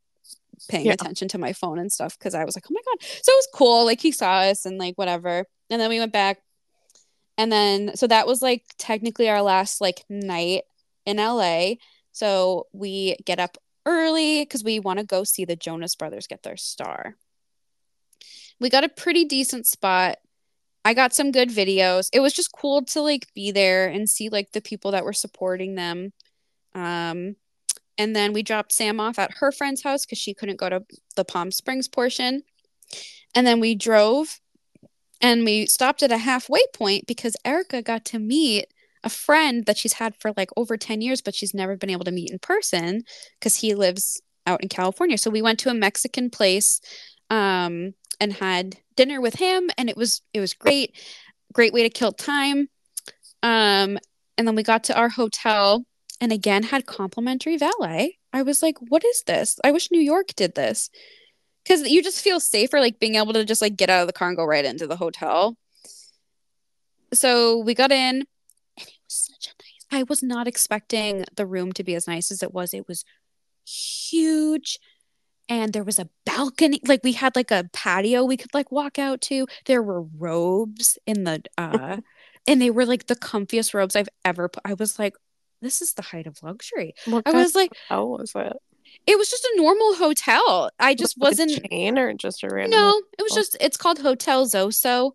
paying Yeah. attention to my phone and stuff because I was like oh my god. So it was cool. Like he saw us and like whatever. And then we went back. And then so that was like technically our last like night in LA. So we get up early because we want to go see the Jonas Brothers get their star. We got a pretty decent spot. I got some good videos. It was just cool to like be there and see like the people that were supporting them. Um, and then we dropped Sam off at her friend's house because she couldn't go to the Palm Springs portion. And then we drove and we stopped at a halfway point because Erica got to meet a friend that she's had for like over 10 years, but she's never been able to meet in person because he lives out in California. So we went to a Mexican place um, and had dinner with him, and it was it was great, great way to kill time. Um, and then we got to our hotel and again had complimentary valet. I was like, what is this? I wish New York did this. Cause you just feel safer like being able to just like get out of the car and go right into the hotel. So we got in such a nice I was not expecting the room to be as nice as it was. It was huge and there was a balcony like we had like a patio we could like walk out to there were robes in the uh *laughs* and they were like the comfiest robes i've ever put i was like this is the height of luxury. What I was like, how was it? It was just a normal hotel. I just was wasn't a chain or just a random. No, hotel? it was just it's called Hotel Zoso.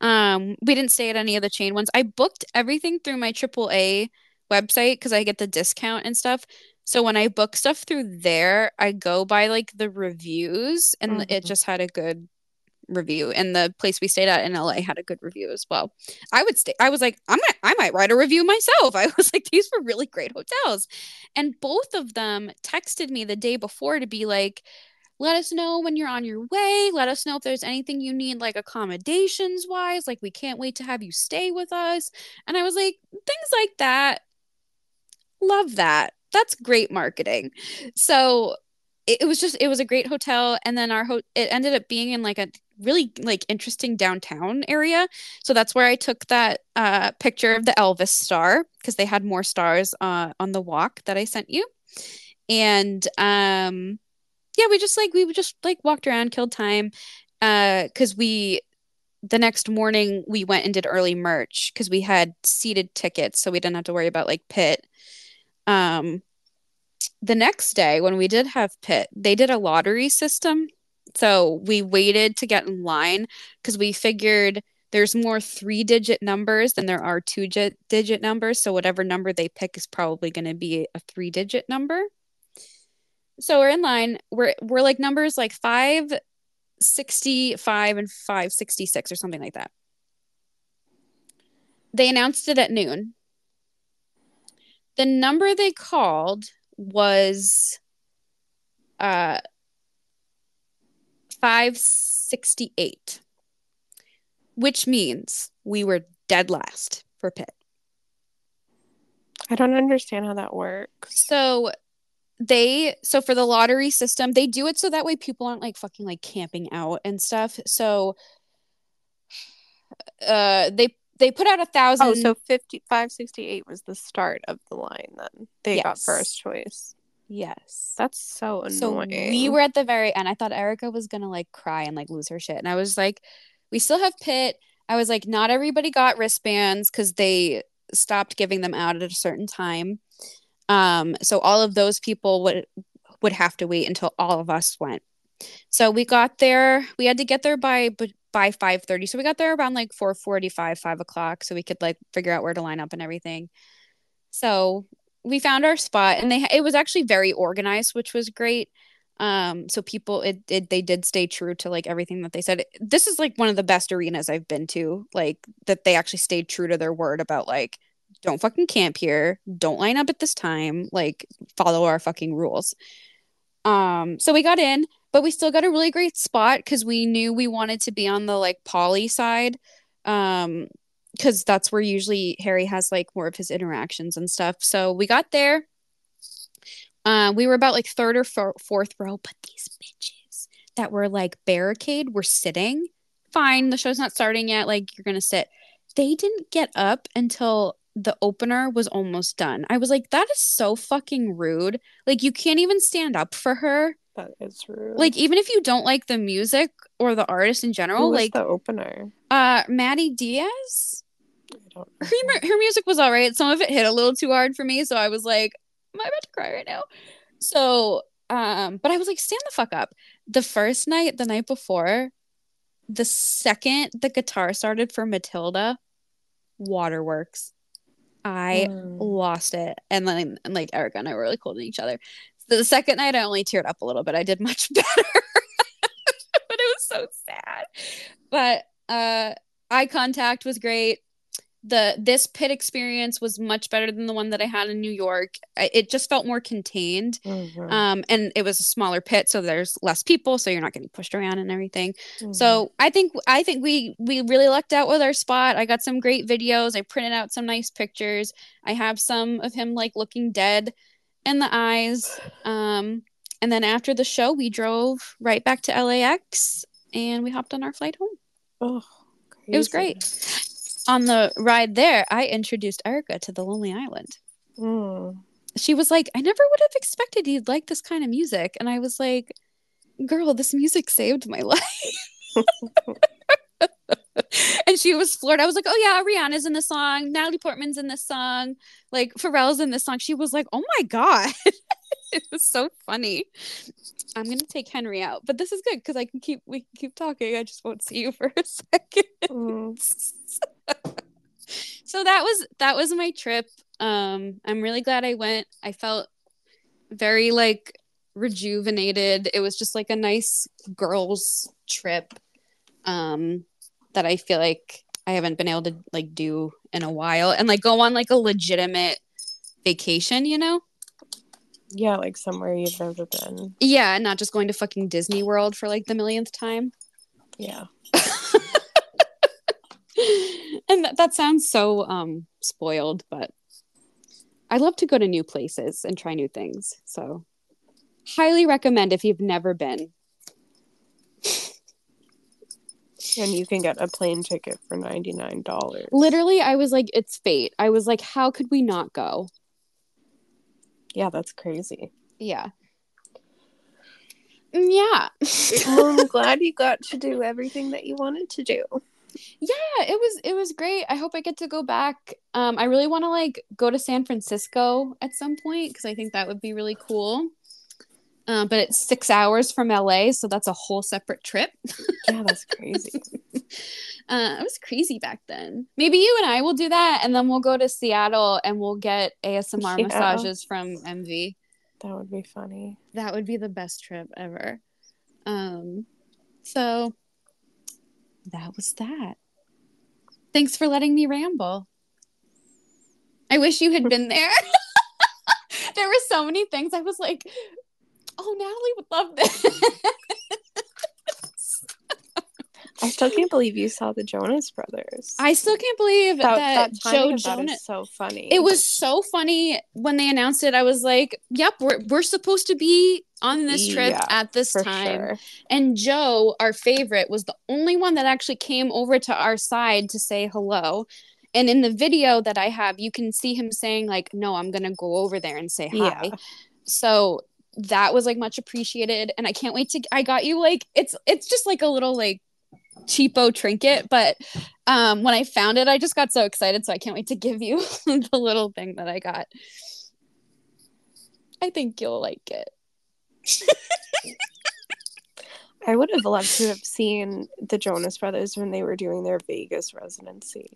Um, we didn't stay at any of the chain ones. I booked everything through my AAA website because I get the discount and stuff. So when I book stuff through there, I go by like the reviews, and mm-hmm. it just had a good review and the place we stayed at in LA had a good review as well. I would stay I was like I might I might write a review myself. *laughs* I was like these were really great hotels. And both of them texted me the day before to be like let us know when you're on your way. Let us know if there's anything you need like accommodations wise like we can't wait to have you stay with us. And I was like things like that love that. That's great marketing. So it, was just it was a great hotel and then our ho- it ended up being in like a really like interesting downtown area. So that's where I took that uh, picture of the Elvis star because they had more stars uh, on the walk that I sent you. And um, yeah, we just like we just like walked around, killed time because uh, we the next morning we went and did early merch because we had seated tickets, so we didn't have to worry about like pit. Um, the next day when we did have pit, they did a lottery system so we waited to get in line because we figured there's more three digit numbers than there are two digit numbers. So whatever number they pick is probably going to be a three digit number. So we're in line. We're we're like numbers like 565 and 566 or something like that. They announced it at noon. The number they called was uh 568, which means we were dead last for Pit. I don't understand how that works. So they so for the lottery system, they do it so that way people aren't like fucking like camping out and stuff. So uh they they put out a thousand. Oh, so fifty five sixty eight was the start of the line then. They yes. got first choice. Yes. That's so annoying. So we were at the very end. I thought Erica was gonna like cry and like lose her shit. And I was like, we still have pit. I was like, not everybody got wristbands because they stopped giving them out at a certain time. Um, so all of those people would would have to wait until all of us went. So we got there. We had to get there by by five thirty. So we got there around like four forty five, five o'clock, so we could like figure out where to line up and everything. So we found our spot and they it was actually very organized which was great um so people it, it they did stay true to like everything that they said this is like one of the best arenas i've been to like that they actually stayed true to their word about like don't fucking camp here don't line up at this time like follow our fucking rules um so we got in but we still got a really great spot because we knew we wanted to be on the like poly side um because that's where usually Harry has like more of his interactions and stuff. So we got there. Uh, we were about like third or fourth row, but these bitches that were like barricade were sitting. Fine, the show's not starting yet. Like you're gonna sit. They didn't get up until the opener was almost done. I was like, that is so fucking rude. Like you can't even stand up for her. That is rude. Like even if you don't like the music or the artist in general, like the opener. Uh Madi Diaz. I don't her, her music was all right. Some of it hit a little too hard for me, so I was like, "Am I about to cry right now?" So, um, but I was like, "Stand the fuck up." The first night, the night before, the second the guitar started for Matilda, Waterworks, I Mm. lost it, and then and, like Erica and I were really holding each other. So The second night, I only teared up a little bit. I did much *laughs* better, but it was so sad. But uh, eye contact was great. The this pit experience was much better than the one that I had in New York. I- It just felt more contained, Mhm. um, and it was a smaller pit, so there's less people, so you're not getting pushed around and everything. Mhm. So I think I think we we really lucked out with our spot. I got some great videos. I printed out some nice pictures. I have some of him like looking dead in the eyes. Um, and then after the show, we drove right back to LAX and we hopped on our flight home. oh, It was great. On the ride there, I introduced Erica to the Lonely Island. Mm. She was like, "I never would have expected you'd like this kind of music," and I was like, "Girl, this music saved my *laughs* life." and she was floored. I was like, "Oh yeah, Rihanna's in the song. Natalie Portman's in this song. Like Pharrell's in this song." She was like, "Oh my god." *laughs* *laughs* it was so funny. I'm gonna take Henry out, but this is good because I can keep we can keep talking. I just won't see you *laughs* for a second. Mm. *laughs* so that was that was my trip. Um, I'm really glad I went. I felt very like rejuvenated. It was just like a nice girls trip. Um, that I feel like I haven't been able to like do in a while and like go on like a legitimate vacation, you know? Yeah, like somewhere you've never been. Yeah, and not just going to fucking Disney World for like the millionth time. Yeah. *laughs* and that, that sounds so um spoiled, but I love to go to new places and try new things. So highly recommend if you've never been. And you can get a plane ticket for $99. Literally, I was like, it's fate. I was like, how could we not go? Yeah, that's crazy. Yeah. Mm, Yeah. *laughs* well, I'm glad you got to do everything that you wanted to do. yeah it was it was great i hope i get to go back um i really want to like go to san francisco at some point because i think that would be really cool uh, but it's six hours from la so that's a whole separate trip. Yeah, that's crazy. *laughs* uh it was crazy back then. Maybe you and i will do that and then we'll go to seattle and we'll get asmr Yeah. massages from mv that would be funny. that would be the best trip ever. Um so that was that. Thanks for letting me ramble. I wish you had been there. *laughs* There were so many things. I was like oh natalie would love this I still can't believe you saw the Jonas Brothers. i still can't believe that, that, that joe timing of that jonas so funny. it was so funny when they announced it i was like yep we're, we're supposed to be on this trip Yeah, at this time sure. And Joe, our favorite, was the only one that actually came over to our side to say hello. And in the video that I have, you can see him saying, like, no, I'm gonna go over there and say hi. Yeah. So that was like much appreciated. And I can't wait to I got you like it's it's just like a little like cheapo trinket, but um when I found it, I just got so excited. So I can't wait to give you *laughs* the little thing that I got. I think you'll like it. I would have loved to have seen the Jonas Brothers when they were doing their Vegas residency.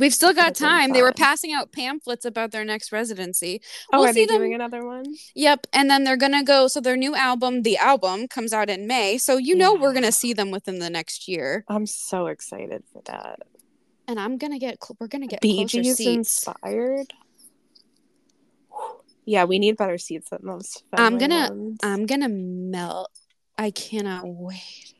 We've still got time. They were passing out pamphlets about their next residency. Oh, We'll are see they them- doing another one? Yep, and then they're gonna go. So their new album, the album, comes out in May. So you know we're gonna see them within the next year. I'm so excited for that. And I'm gonna get. Cl- we're gonna get Bee Gees inspired. Yeah, we need better seats than those. I'm gonna- ones. I'm gonna melt. I cannot wait.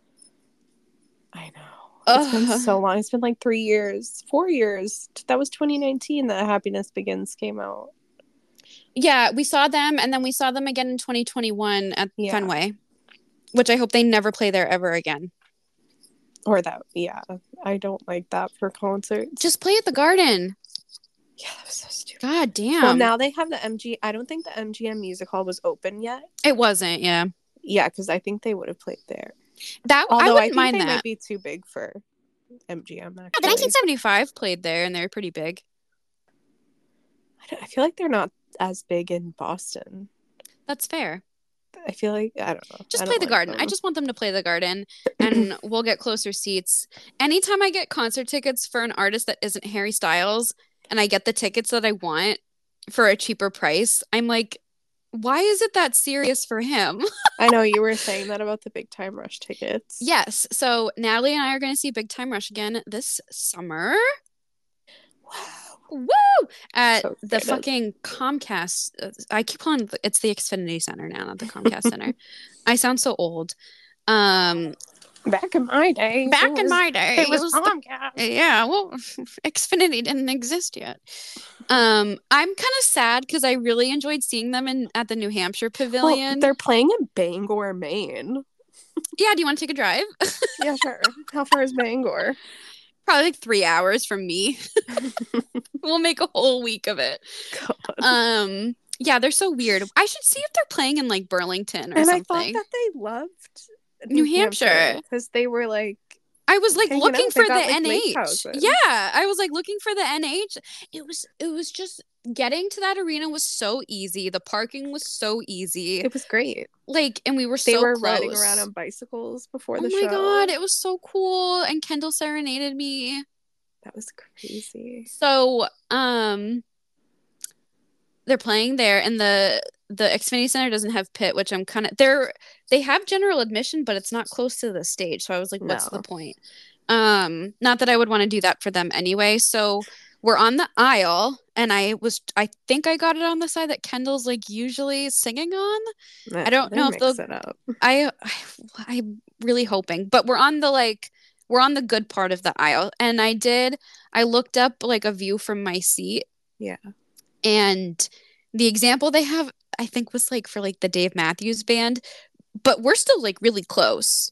I know. It's been so long. It's been like three years, four years. That was 2019 that Happiness Begins came out. Yeah, we saw them, and then we saw them again in 2021 at Yeah. Fenway, which I hope they never play there ever again. Or that, yeah. I don't like that for concerts. Just play at the Garden. yeah, that was so stupid. God damn. Well, now they have the MG. I don't think the MGM Music Hall was open yet. it wasn't. Yeah, Yeah, because I think they would have played there. That I Although I, wouldn't think mind they that. might be too big for MGM. the 1975 played there, and they were pretty big. I, I feel like they're not as big in Boston. That's fair. I feel like I don't know. Just play the like garden. I just want them to play the garden, *clears throat* and we'll get closer seats. Anytime I get concert tickets for an artist that isn't Harry Styles, and I get the tickets that I want for a cheaper price, I'm like, why is it that serious for him? *laughs* I know you were saying that about the big time rush tickets. yes. So Natalie and I are going to see Big Time Rush again this summer. Wow. Woo! At So the fucking Comcast. uh, I keep calling it, it's the Xfinity Center now, not the *laughs* Comcast Center. I sound so old. Um, Back in my day. back it in was- my day, it was, the- Comcast. yeah, well, *laughs* Xfinity didn't exist yet. Um, I'm kind of sad because I really enjoyed seeing them in at the New Hampshire Well, Pavilion. they're playing in Bangor, Maine. yeah, do you want to take a drive? *laughs* Yeah, sure. How far is Bangor? Probably like three hours from me. *laughs* we'll make a whole week of it. God. Um, yeah, they're so weird. I should see if they're playing in like Burlington or and something. I thought that they loved New Hampshire. because they were like, I was like looking out. For the like, NH. Yeah, I was like looking for the NH. It was it was just getting to that arena was so easy. The parking was so easy. it was great. Like, and we were They so were close. riding around on bicycles before the show. Oh my show. god, it was so cool. And Kendall serenaded me. that was crazy. So, um, they're playing there, and the the Xfinity Center doesn't have pit, which I'm kind of they're they have general admission, but it's not close to the stage. So I was like, what's No. the point? Um, not that I would want to do that for them anyway. So we're on the aisle, and I was I think I got it on the side that Kendall's like usually singing on. I don't know if they'll- it up. *laughs* I, I I'm really hoping, but we're on the like we're on the good part of the aisle, and I did I looked up like a view from my seat, Yeah. And the example they have I think was like for like the Dave Matthews band, but we're still like really close,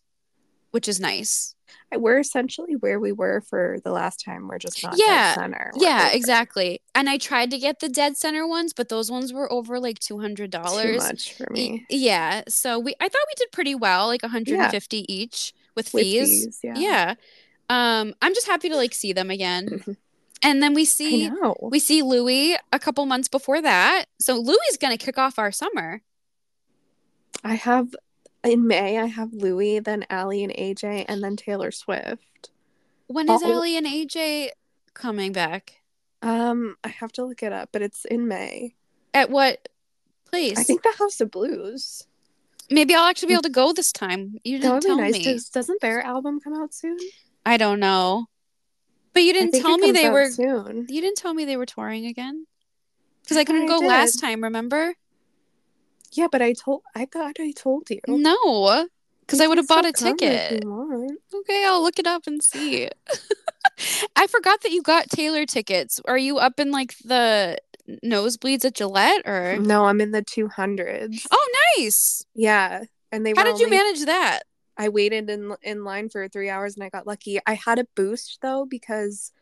which is nice. We're essentially where we were for the last time. We're just not Yeah. dead center. We're Yeah, over. exactly. And I tried to get the dead center ones, but those ones were over like two hundred dollars. Too much for me. Yeah, so we I thought we did pretty well, like 150 each with With fees. fees, yeah. yeah. Um, I'm just happy to like see them again. *laughs* And then we see we see Louis a couple months before that. So Louis is gonna kick off our summer. I have in May. I have Louis, then Aly and AJ, and then Taylor Swift. When is Oh. Aly and AJ coming back? Um, I have to look it up, but it's in May. At what place? I think the House of Blues. Maybe I'll actually be able to go this time. You That didn't would be tell nice. me. Does, doesn't their album come out soon? I don't know. But you didn't tell me they were soon. you didn't tell me they were touring again. Because I I couldn't I go last time, remember? Yeah, but I told. I thought I told you. No. Because I would have bought a still come if ticket. Okay, I'll look it up and see. *laughs* I forgot that you got Taylor tickets. Are you up in like the nosebleeds at Gillette or? No, I'm in the two hundreds. Oh, nice. Yeah, and they. How did you manage that? I waited in in line for three hours and I got lucky. I had a boost though because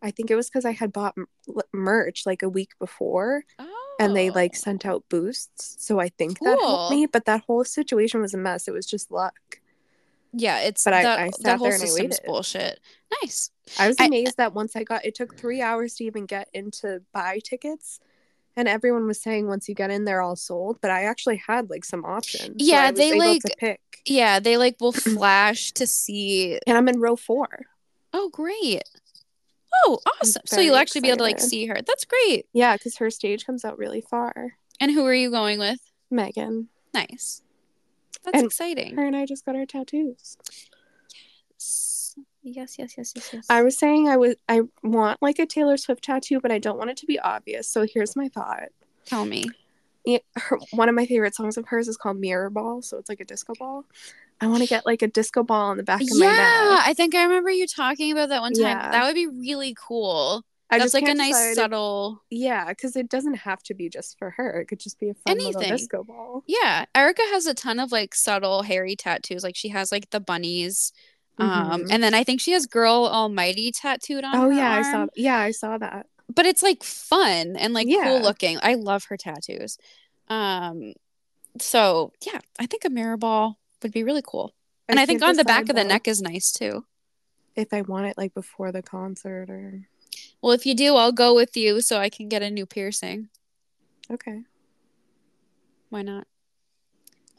I think it was because I had bought m- merch like a week before Oh. and they like oh. sent out boosts. So I think that helped me. But that whole situation was a mess. It was just luck. Yeah, it's But I- that, I that sat whole there and I system's waited. bullshit. Nice. I was I- amazed that once I got it took three hours to even get into buy tickets. And everyone was saying once you get in, they're all sold. But I actually had like some options. so Yeah, I was they, like- to pick. Yeah, they like will *clears throat* flash to see. And I'm in row four. Oh, great. Oh, awesome. So you'll actually be able to like excited. see her. That's great. Yeah, because her stage comes out really far. And who are you going with? Megan. Nice. That's And exciting. Her and I just got our tattoos. Yes, yes, yes, yes, yes. I was saying I was I want like a Taylor Swift tattoo, but I don't want it to be obvious. So here's my thought. Tell me. Yeah, her, one of my favorite songs of hers is called Mirror Ball, so it's like a disco ball. I want to get like a disco ball on the back of my Yeah, neck. I think I remember you talking about that one time. Yeah. That would be really cool. I That's like a nice decide subtle. Yeah, because it doesn't have to be just for her. It could just be a fun little Anything. disco ball. Yeah, Erica has a ton of like subtle Harry tattoos. Like she has like the bunnies. Um, Mhm. and then I think she has Girl Almighty tattooed on Oh yeah, I saw. arm. Yeah, I saw that. But it's like fun and like Yeah. cool looking. I love her tattoos. Um, so yeah, I think a mirror ball would be really cool. And I, think on the back of the neck is nice too. if I want it like before the concert or Well, if you do, I'll go with you so I can get a new piercing. okay. Why not?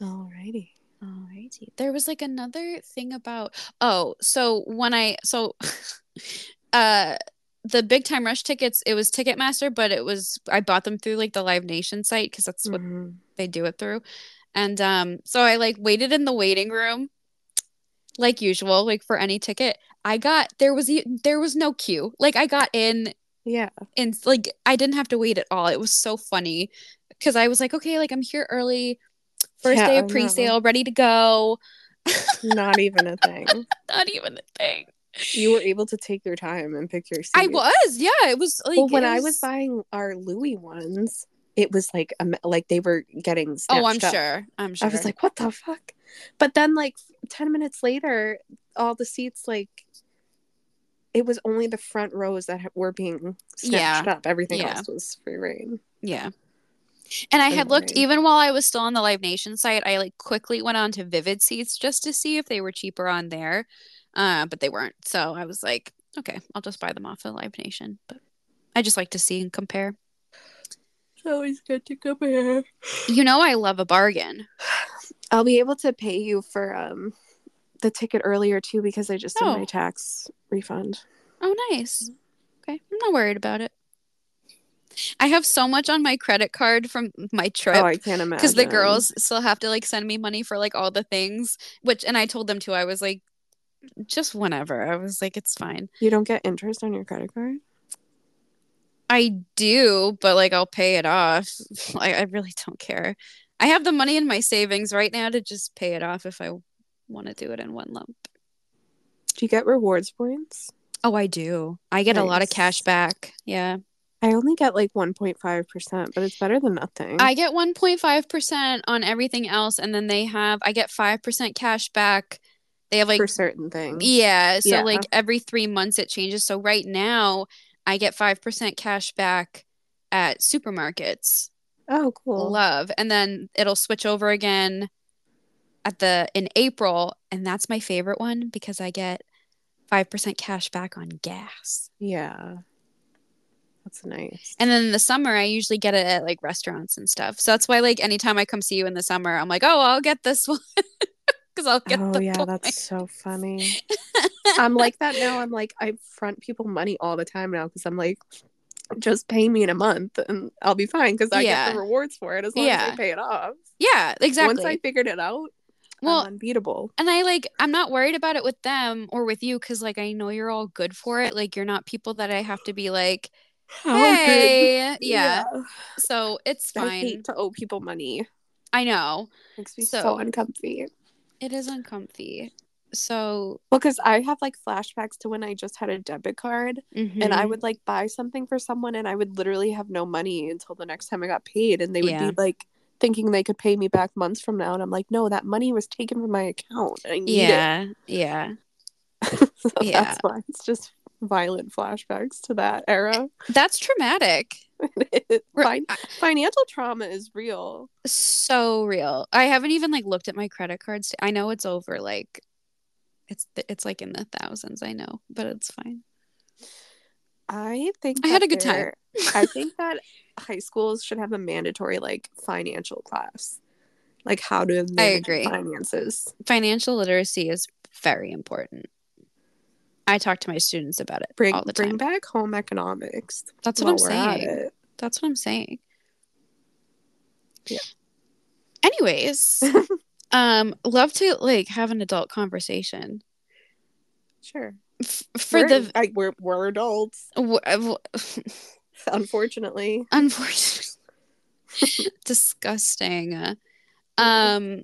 Alrighty. Alrighty. There was like another thing about oh, so when I so *laughs* uh the big time rush tickets, it was Ticketmaster, but it was I bought them through like the Live Nation site because that's what Mhm. they do it through. And um so I like waited in the waiting room like usual, like for any ticket. I got there was there was no queue. Like I got in Yeah. and like I didn't have to wait at all. It was so funny because I was like, okay, like I'm here early, first Yeah, day of pre-sale, ready to go. Not even a thing. *laughs* Not even a thing. You were able to take your time and pick your seat. I was, yeah. It was like well, when it I was buying our Louis ones, it was like um, like they were getting. Oh, I'm up. sure. I'm sure. I was like, what the fuck? But then, like ten minutes later, all the seats like it was only the front rows that were being snatched up. Everything Yeah. else was free reign. yeah. And I had looked even while I was still on the Live Nation site. I like quickly went on to Vivid Seats just to see if they were cheaper on there, uh, but they weren't. So I was like, okay, I'll just buy them off of Live Nation. But I just like to see and compare. It's always good to compare. You know, I love a bargain. I'll be able to pay you for um the ticket earlier too because I just did Oh. my tax refund. Oh, nice. Okay, I'm not worried about it. I have so much on my credit card from my trip. Oh, I can't imagine. because the girls still have to like send me money for like all the things which and i told them too i was like just whenever. I was like it's fine. You don't get interest on your credit card? i do but like i'll pay it off. *laughs* I, I really don't care. I have the money in my savings right now to just pay it off if i want to do it in one lump. Do you get rewards points? oh i do. I get a lot of cash back. Yeah. I only get like 1.5%, but it's better than nothing. i get 1.5% on everything else and then they have i get 5% cash back they have like for certain things. Yeah. So Yeah. like every three months it changes. So right now I get 5% cash back at supermarkets. Oh, cool. Love. And then it'll switch over again at the in April. And that's my favorite one because I get 5% cash back on gas. Yeah. That's nice. And then in the summer I usually get it at like restaurants and stuff. So that's why like anytime I come see you in the summer, I'm like, oh, I'll get this *laughs* one. Because I'll get oh, yeah, points. that's so funny. *laughs* I'm like that now. I'm like, I front people money all the time now because I'm like, just pay me in a month and I'll be fine because I Yeah. get the rewards for it as long as Yeah. I pay it off. Yeah, exactly. Once I figured it out, well, I'm unbeatable. and I like I'm not worried about it with them or with you because like I know you're all good for it. Like you're not people that I have to be like, hey, good. yeah. So it's fine. to owe people money. I know Makes me So- so uncomfy. It is uncomfy. So Well, because I have like flashbacks to when I just had a debit card and I mhm. would like buy something for someone and I would literally have no money until the next time I got paid and they would Yeah. be like thinking they could pay me back months from now and I'm like, no, that money was taken from my account. I need yeah, yeah. *laughs* so Yeah. That's why it's just violent flashbacks to that era. *laughs* That's traumatic. Fin- financial trauma is real. So real. I haven't even like looked at my credit cards. I know it's over like it's it's like in the thousands, I know, but it's fine. I think I had a good time. I think that *laughs* high schools should have a mandatory like financial class, like how to manage agree. finances. Financial literacy is very important. I talk to my students about it Bring all the time. bring back home economics. That's what I'm while we're at saying. That's what I'm saying. Yeah. Anyways, *laughs* um, love to like have an adult conversation Sure. F- for we're, the I, we're we're adults, *laughs* unfortunately. unfortunately *laughs* disgusting. Um,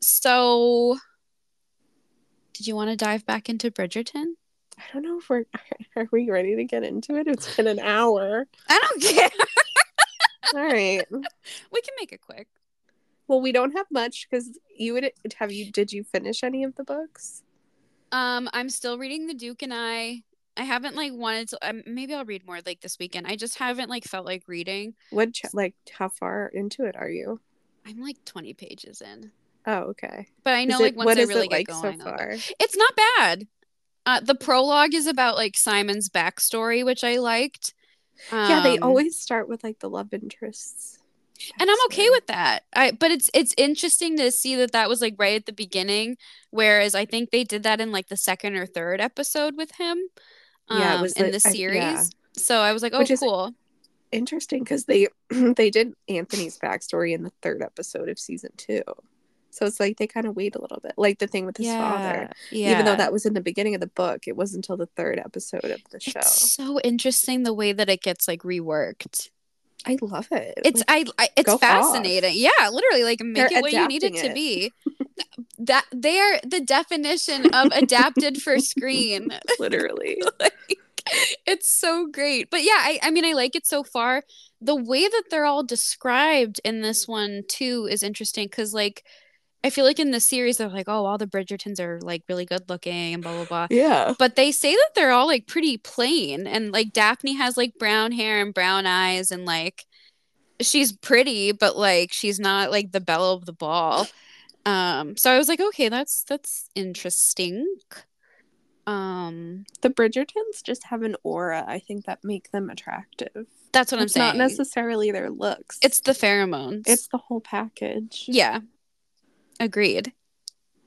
so did you want to dive back into Bridgerton? I don't know if we're *laughs* are we ready to get into it. It's been an hour. I don't care. *laughs* All right. we can make it quick. Well, we don't have much because you would have you. Did you finish any of the books? Um, I'm still reading The Duke and I. I haven't like wanted to. Um, maybe I'll read more like this weekend. I just haven't like felt like reading. What ch- like how far into it are you? I'm like 20 pages in, Oh, okay. but I know like once I really it like get so going, I'll far? it's not bad. Uh, the prologue is about like Simon's backstory, which I liked. yeah, they Um, always start with like the love interests. and I'm okay with that. I but it's it's interesting to see that that was like right at the beginning, whereas I think they did that in like the second or third episode with him. Yeah, it um, was in the- the I- series. yeah. So I was like, oh, cool. interesting because they *clears throat* they did Anthony's backstory in the third episode of season two. So it's like they kind of wait a little bit, like the thing with his father. yeah. Even though that was in the beginning of the book, it wasn't until the third episode of the show. It's so interesting the way that it gets like reworked. I love it. It's Like, I, I it's go off. fascinating. Yeah, literally like make They're it what you need it adapting to be. *laughs* that they are the definition of adapted for screen. *laughs* literally. *laughs* like, it's so great. But yeah, I, I mean I like it so far. The way that they're all described in this one too is interesting because like I feel like in the series they're like, oh, all the Bridgertons are like really good looking and blah blah blah. Yeah. But they say that they're all like pretty plain and like Daphne has like brown hair and brown eyes and like she's pretty, but like she's not like the belle of the ball. Um so I was like, okay, that's that's interesting. Um The Bridgertons just have an aura, I think, that make them attractive. that's what I'm not saying. Not necessarily their looks. it's the pheromones. it's the whole package. Yeah. Agreed.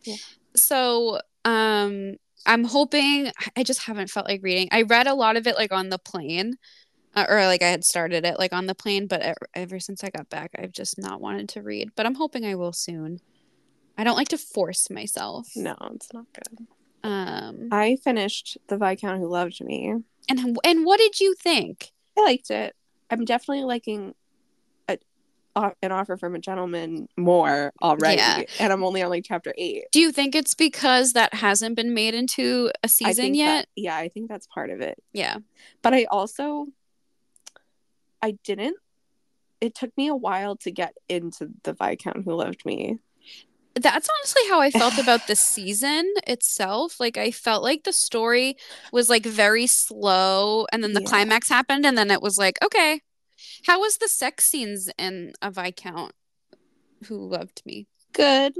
Yeah. So, um I'm hoping I just haven't felt like reading. I read a lot of it like on the plane. Uh, or like I had started it like on the plane, but e- ever since I got back, I've just not wanted to read. But I'm hoping I will soon. I don't like to force myself. No, it's not good. Um I finished The Viscount Who Loved Me. and and what did you think? I liked it. I'm definitely liking an offer from a gentleman more already. Yeah. And I'm only on like chapter eight. Do you think it's because that hasn't been made into a season yet? that- yeah, I think that's part of it. Yeah. But I also, I didn't. It took me a while to get into the Viscount Who Loved Me. that's honestly how I felt about *laughs* the season itself. Like I felt like the story was like very slow and then the Yeah. climax happened and then it was like, okay. How was the sex scenes in a Viscount who loved me? Good.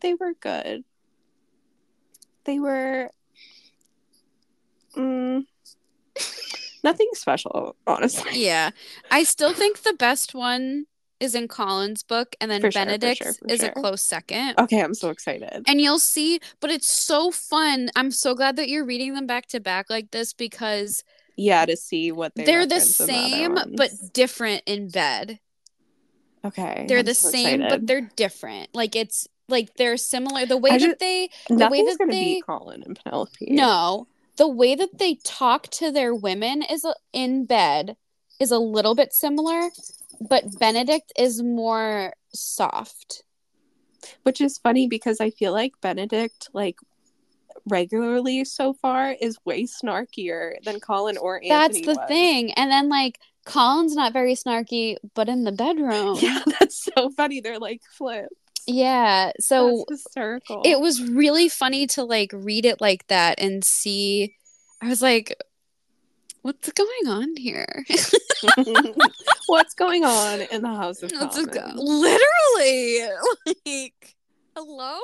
They were good. They were. Mm, nothing special, honestly. Yeah. I still think the best one is in Colin's book and then For sure, for Benedict's sure, for is a close second. Okay, I'm so excited. And you'll see, but it's so fun. I'm so glad that you're reading them back to back like this because Yeah, to see what they they're the same but different in bed. okay. They're I'm the so same but they're different. Like it's like they're similar. The way I that they the way that they Colin and Penelope. no, the way that they talk to their women is uh, in bed is a little bit similar, but Benedict is more soft. which is funny because I feel like Benedict, like regularly so far, is way snarkier than Colin or Anthony. That's the was. thing. And then like Colin's not very snarky, but in the bedroom. Yeah, *laughs* that's so funny. They're like flip. Yeah. So it was really funny to like read it like that and see I was like what's going on here? *laughs* What's going on in the House of *laughs* go- Literally. Like hello?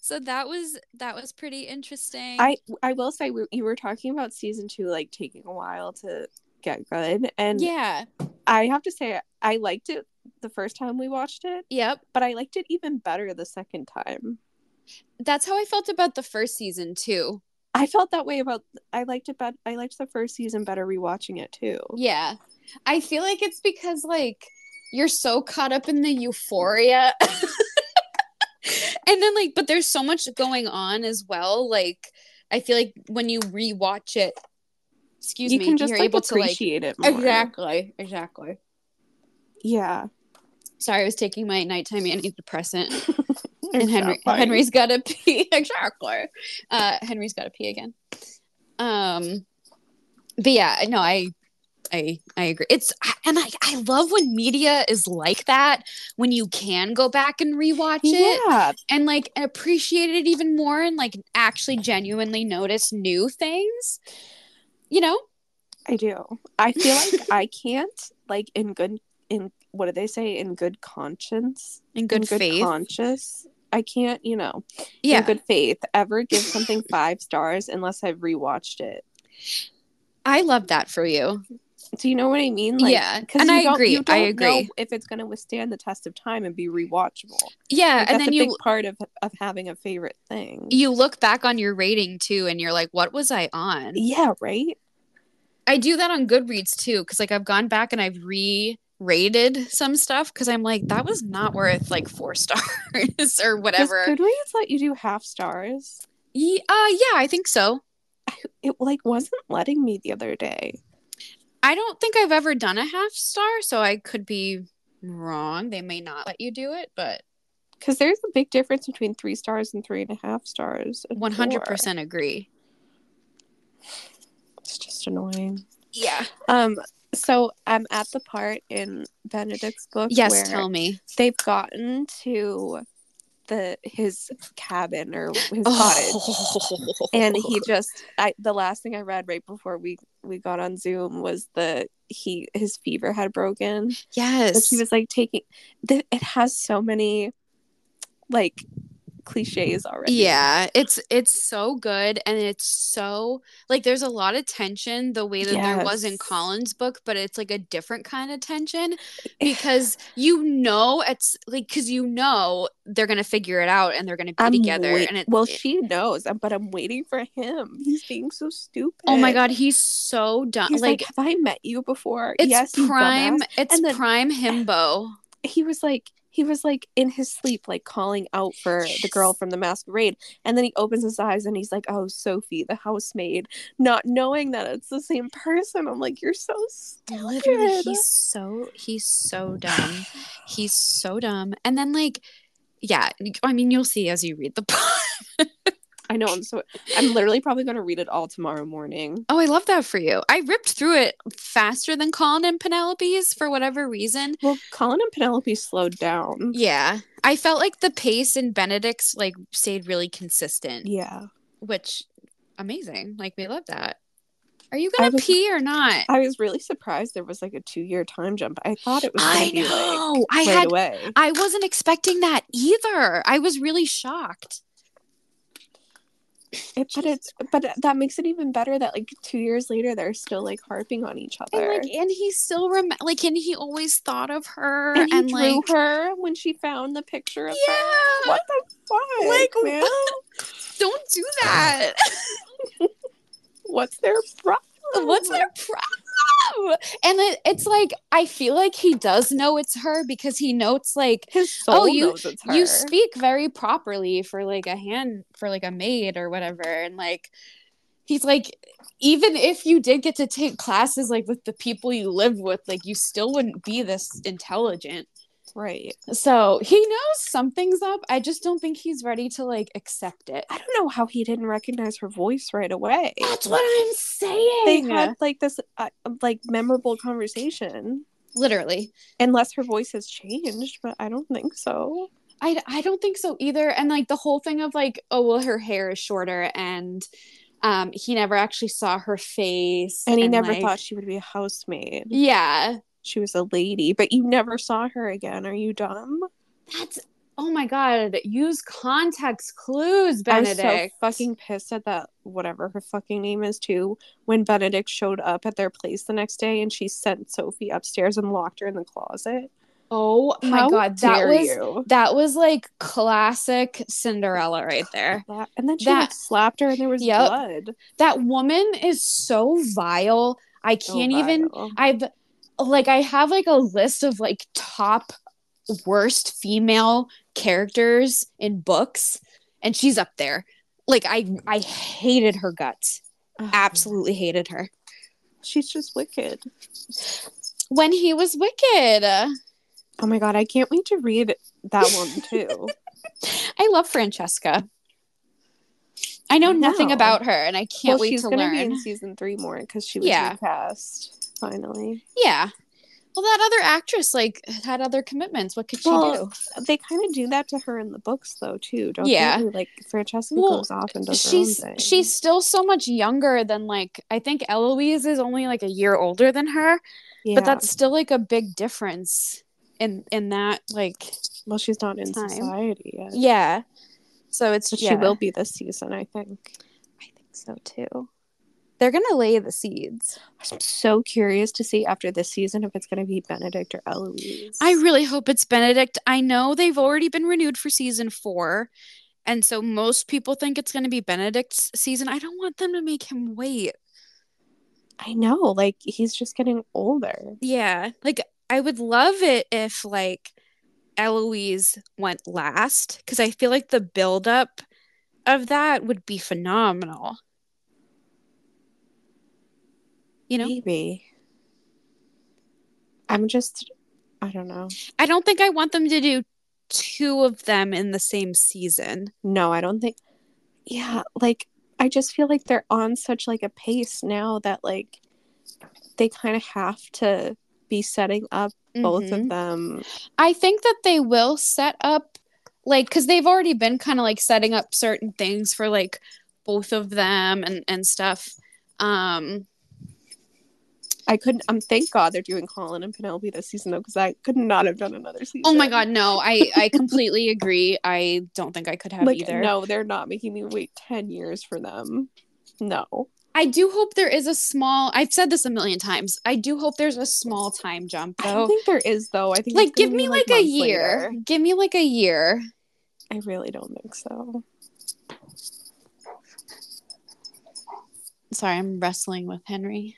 So that was that was pretty interesting. I I will say we, you were talking about season two like taking a while to get good, and yeah. I have to say I liked it the first time we watched it, Yep. but I liked it even better the second time. That's how I felt about the first season too. I felt that way about I liked it bet I liked the first season better rewatching it too. Yeah. I feel like it's because like you're so caught up in the euphoria. *laughs* and then like but there's so much going on as well. Like I feel like when you rewatch it excuse you me, can just you're like able to like appreciate it more. Exactly. Exactly. Yeah. Sorry, I was taking my nighttime antidepressant *laughs* and Henry. Henry's gotta *laughs* pee. exactly. Uh Henry's gotta pee again. Um but yeah, no, I I I agree. It's and I I love when media is like that when you can go back and rewatch it Yeah. and like appreciate it even more and like actually genuinely notice new things. You know? I do. I feel like *laughs* I can't like in good in what do they say in good conscience In good, in good faith. conscious I can't, you know, Yeah. in good faith, ever give something five stars unless I've rewatched it. I love that for you. Do you know what I mean? Yeah, 'cause and I don't- agree, I agree. If it's going to withstand the test of time and be rewatchable. Yeah, Like, and that's then a you big part of of having a favorite thing. you look back on your rating too and you're like what was I on? yeah, right. I do that on Goodreads too cuz like I've gone back and I've re-rated some stuff cuz I'm like that was not worth like 4 *laughs* stars or whatever. Does Goodreads let you do half stars? Ye- uh yeah, I think so. It like wasn't letting me the other day. I don't think I've ever done a half star, so I could be wrong. They may not let you do it, but Because there's a big difference between three stars and three and a half stars. one hundred percent agree. It's just annoying. Yeah. Um. So I'm at the part in Benedict's book Yes, tell me. they've gotten to the his cabin or his cottage. Oh. and he just i the last thing i read right before we we got on zoom was the he his fever had broken yes. he was like taking th- it has so many like cliches already Yeah, it's it's so good and it's so like there's a lot of tension the way that there was in Yes. Colin's book, but it's like a different kind of tension because *sighs* you know it's like cuz you know they're going to figure it out and they're going to be I'm together wait- and it well she knows uh, but i'm waiting for him he's being so stupid Oh my god, he's so dumb. he's like, Like, have i met you before it's yes prime it's prime himbo. *sighs* he was like he was like in his sleep like calling out for the girl from the masquerade and then he opens his eyes and he's like oh sophie the housemaid not knowing that it's the same person i'm like you're so stupid. Literally, he's so he's so *sighs* dumb. He's so dumb. And then like yeah, I mean you'll see as you read the *laughs* book. I know i'm so i'm literally probably going to read it all tomorrow morning Oh, I love that for you. I ripped through it faster than Colin and Penelope's for whatever reason. well colin and penelope slowed down Yeah. I felt like the pace in Benedict's like stayed really consistent, yeah which amazing. Like we love that. Are you gonna was- pee or not? i was really surprised there was like a two year time jump i thought it was I be like know. I right had away I wasn't expecting that either. I was really shocked. It, but it's but that makes it even better that like two years later they're still like harping on each other And like and he still rem like and he always thought of her and and, he drew like her when she found the picture of Yeah. her. What the fuck, Like, man? don't do that. *laughs* What's their problem? What's their problem? And it, it's like I feel like he does know it's her because he notes like His oh, soul Oh, you- knows it's her. you speak very properly for like a hand for like a maid or whatever and like he's like even if you did get to take classes like with the people you live with like you still wouldn't be this intelligent right. so he knows something's up i just don't think he's ready to like accept it I don't know how he didn't recognize her voice right away. that's what i'm saying They had like this uh, like memorable conversation. literally Unless her voice has changed, but I don't think so. I, I don't think so either. And like the whole thing of like, oh well, her hair is shorter, and um, he never actually saw her face, And he never like- thought she would be a housemaid. Yeah, She was a lady, but you never saw her again. Are you dumb? that's oh my god. Use context clues, Benedict. I was so fucking pissed at that whatever her fucking name is too. When Benedict showed up at their place the next day and she sent Sophie upstairs and locked her in the closet. Oh my How god, that was you? that was like classic Cinderella right there. That- and then she That- like, slapped her and there was Yep. blood. That woman is so vile. I can't even vile. I've like I have like a list of like top worst female characters in books and she's up there. Like I I hated her guts. Ugh, Absolutely hated her. She's just wicked. When he was wicked. Oh my god, I can't wait to read that one *laughs* too. I love Francesca. I know I nothing know. about her and I can't well, wait she's to learn. be in season three more because she was Yeah. recast finally. Yeah. Well, that other actress like had other commitments. What could she Well, do? They kind of do that to her in the books though too, don't Yeah. they? Like Francesca Well, goes off and does She's her own thing. she's still so much younger than like I think Eloise is only like a year older than her, yeah. but that's still like a big difference. in in that like Well, she's not in Time. society yet. yeah. So it's yeah, she will be this season, I think. I think so too. They're gonna lay the seeds. I'm so curious to see after this season if it's going to be Benedict or Eloise. I really hope it's Benedict. I know they've already been renewed for season four. And so most people think it's going to be Benedict's season. I don't want them to make him wait. I know, like he's just getting older. Yeah. Like, I would love it if, like, Eloise went last because I feel like the buildup of that would be phenomenal. You know, Maybe. I'm just, I don't know. I don't think I want them to do two of them in the same season. No, I don't think. Yeah, like I just feel like they're on such like a pace now that like they kind of have to be setting up both Mhm. of them. I think that they will set up like because they've already been kind of like setting up certain things for like both of them and and stuff. Um, I couldn't. Um, thank God they're doing Colin and Penelope this season though, because I could not have done another season. oh my god, no, I I completely agree. I don't think I could have Like either. no, they're not making me wait ten years for them. No. I do hope there is a small. I've said this a million times. I do hope there's a small time jump I don't think there is though. I think Like, give me be, like, a year. later. Give me like a year. I really don't think so. Sorry, I'm wrestling with Henry.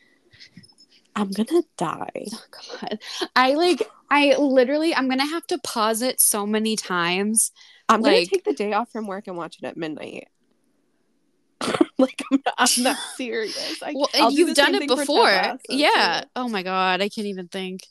I'm gonna die. Oh god. I like I literally I'm gonna have to pause it so many times. I'm gonna take the day off from work and watch it at midnight. *laughs* like I'm not, I'm not serious. I, Well, I'll you've the done it thing for Ted before. Yeah. Oh my god, I can't even think.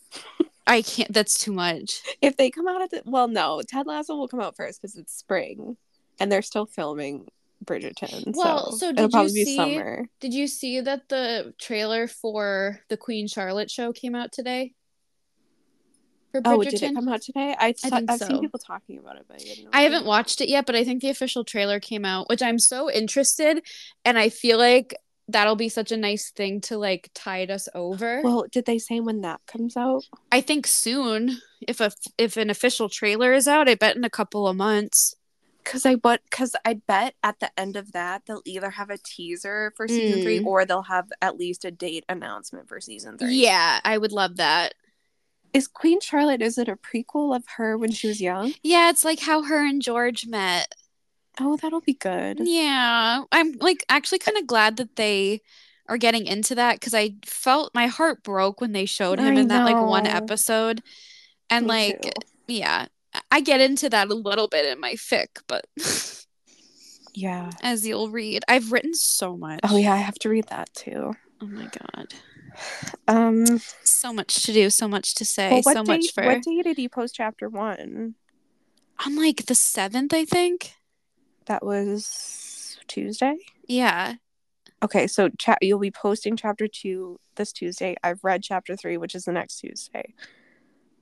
*laughs* I can't that's too much. If they come out at the well, no, Ted Lasso will come out first because it's spring, and they're still filming Bridgerton. Well, so, so did you see- summer. Did you see that the trailer for the Queen Charlotte show came out today? For Bridgerton? Oh, did it come out today? I saw, think I've so. seen people talking about it, but I didn't know. I haven't watched it yet, but I think the official trailer came out, which I'm so interested and I feel like that'll be such a nice thing to like tide us over. Well, did they say when that comes out? I think soon, if a if an official trailer is out, I bet in a couple of months. Because I but because I bet at the end of that they'll either have a teaser for season three Mm. or they'll have at least a date announcement for season three. Yeah, I would love that. Is Queen Charlotte? Is it a prequel of her when she was young? Yeah, it's like how her and George met. Oh, that'll be good. Yeah, I'm like actually kind of glad that they are getting into that because I felt my heart broke when they showed him I in that like one episode, and Me like too. yeah, I get into that a little bit in my fic, but *laughs* yeah. as you'll read, I've written so much. Oh yeah, I have to read that too. Oh my god, Um, so much to do, so much to say, well, so day? much for. What day did you post chapter one? On like the seventh, I think. That was Tuesday. Yeah. Okay, so cha- you'll be posting chapter two this Tuesday. I've read chapter three, which is the next Tuesday.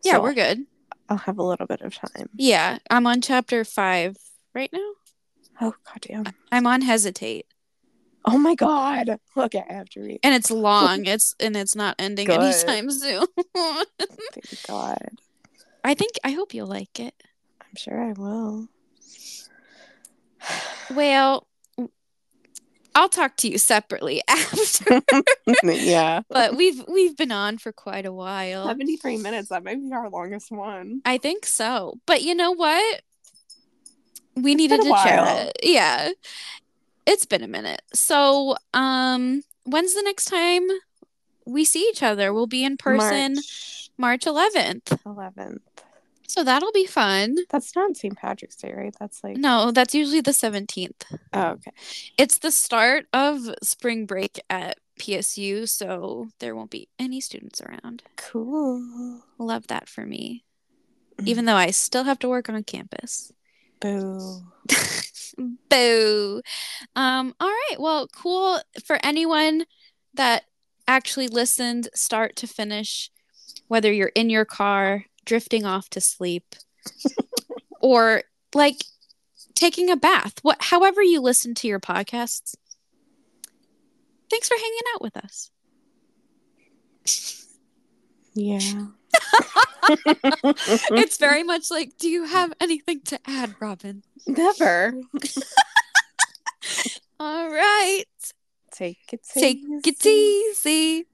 Yeah, So we're good. I'll have a little bit of time. Yeah, I'm on chapter five right now. Oh goddamn! I'm on hesitate, Oh my god! Look I have to read. and it's long. it's and it's not ending Good. anytime soon. *laughs* Thank God. I think I hope you'll like it. I'm sure I will. *sighs* Well, I'll talk to you separately *laughs* after. *laughs* yeah. but we've we've been on for quite a while. 73 minutes. That might be our longest one. I think so. But you know what? We It's needed to chat. Yeah. It's been a minute. So, um when's the next time we see each other? We'll be in person March March 11th. 11th. So that'll be fun. That's not St. Patrick's Day, right? That's like. No, that's usually the 17th. Oh, okay. It's the start of spring break at PSU, so there won't be any students around. Cool. Love that for me. Mm. Even though I still have to work on campus. Boo. *laughs* Boo. Um, all right. Well, cool. For anyone that actually listened start to finish, whether you're in your car, drifting off to sleep, *laughs* or like taking a bath, what however you listen to your podcasts. Thanks for hanging out with us. Yeah. *laughs* *laughs* it's very much like, do you have anything to add, Robin? Never. All right. Take it Take it easy.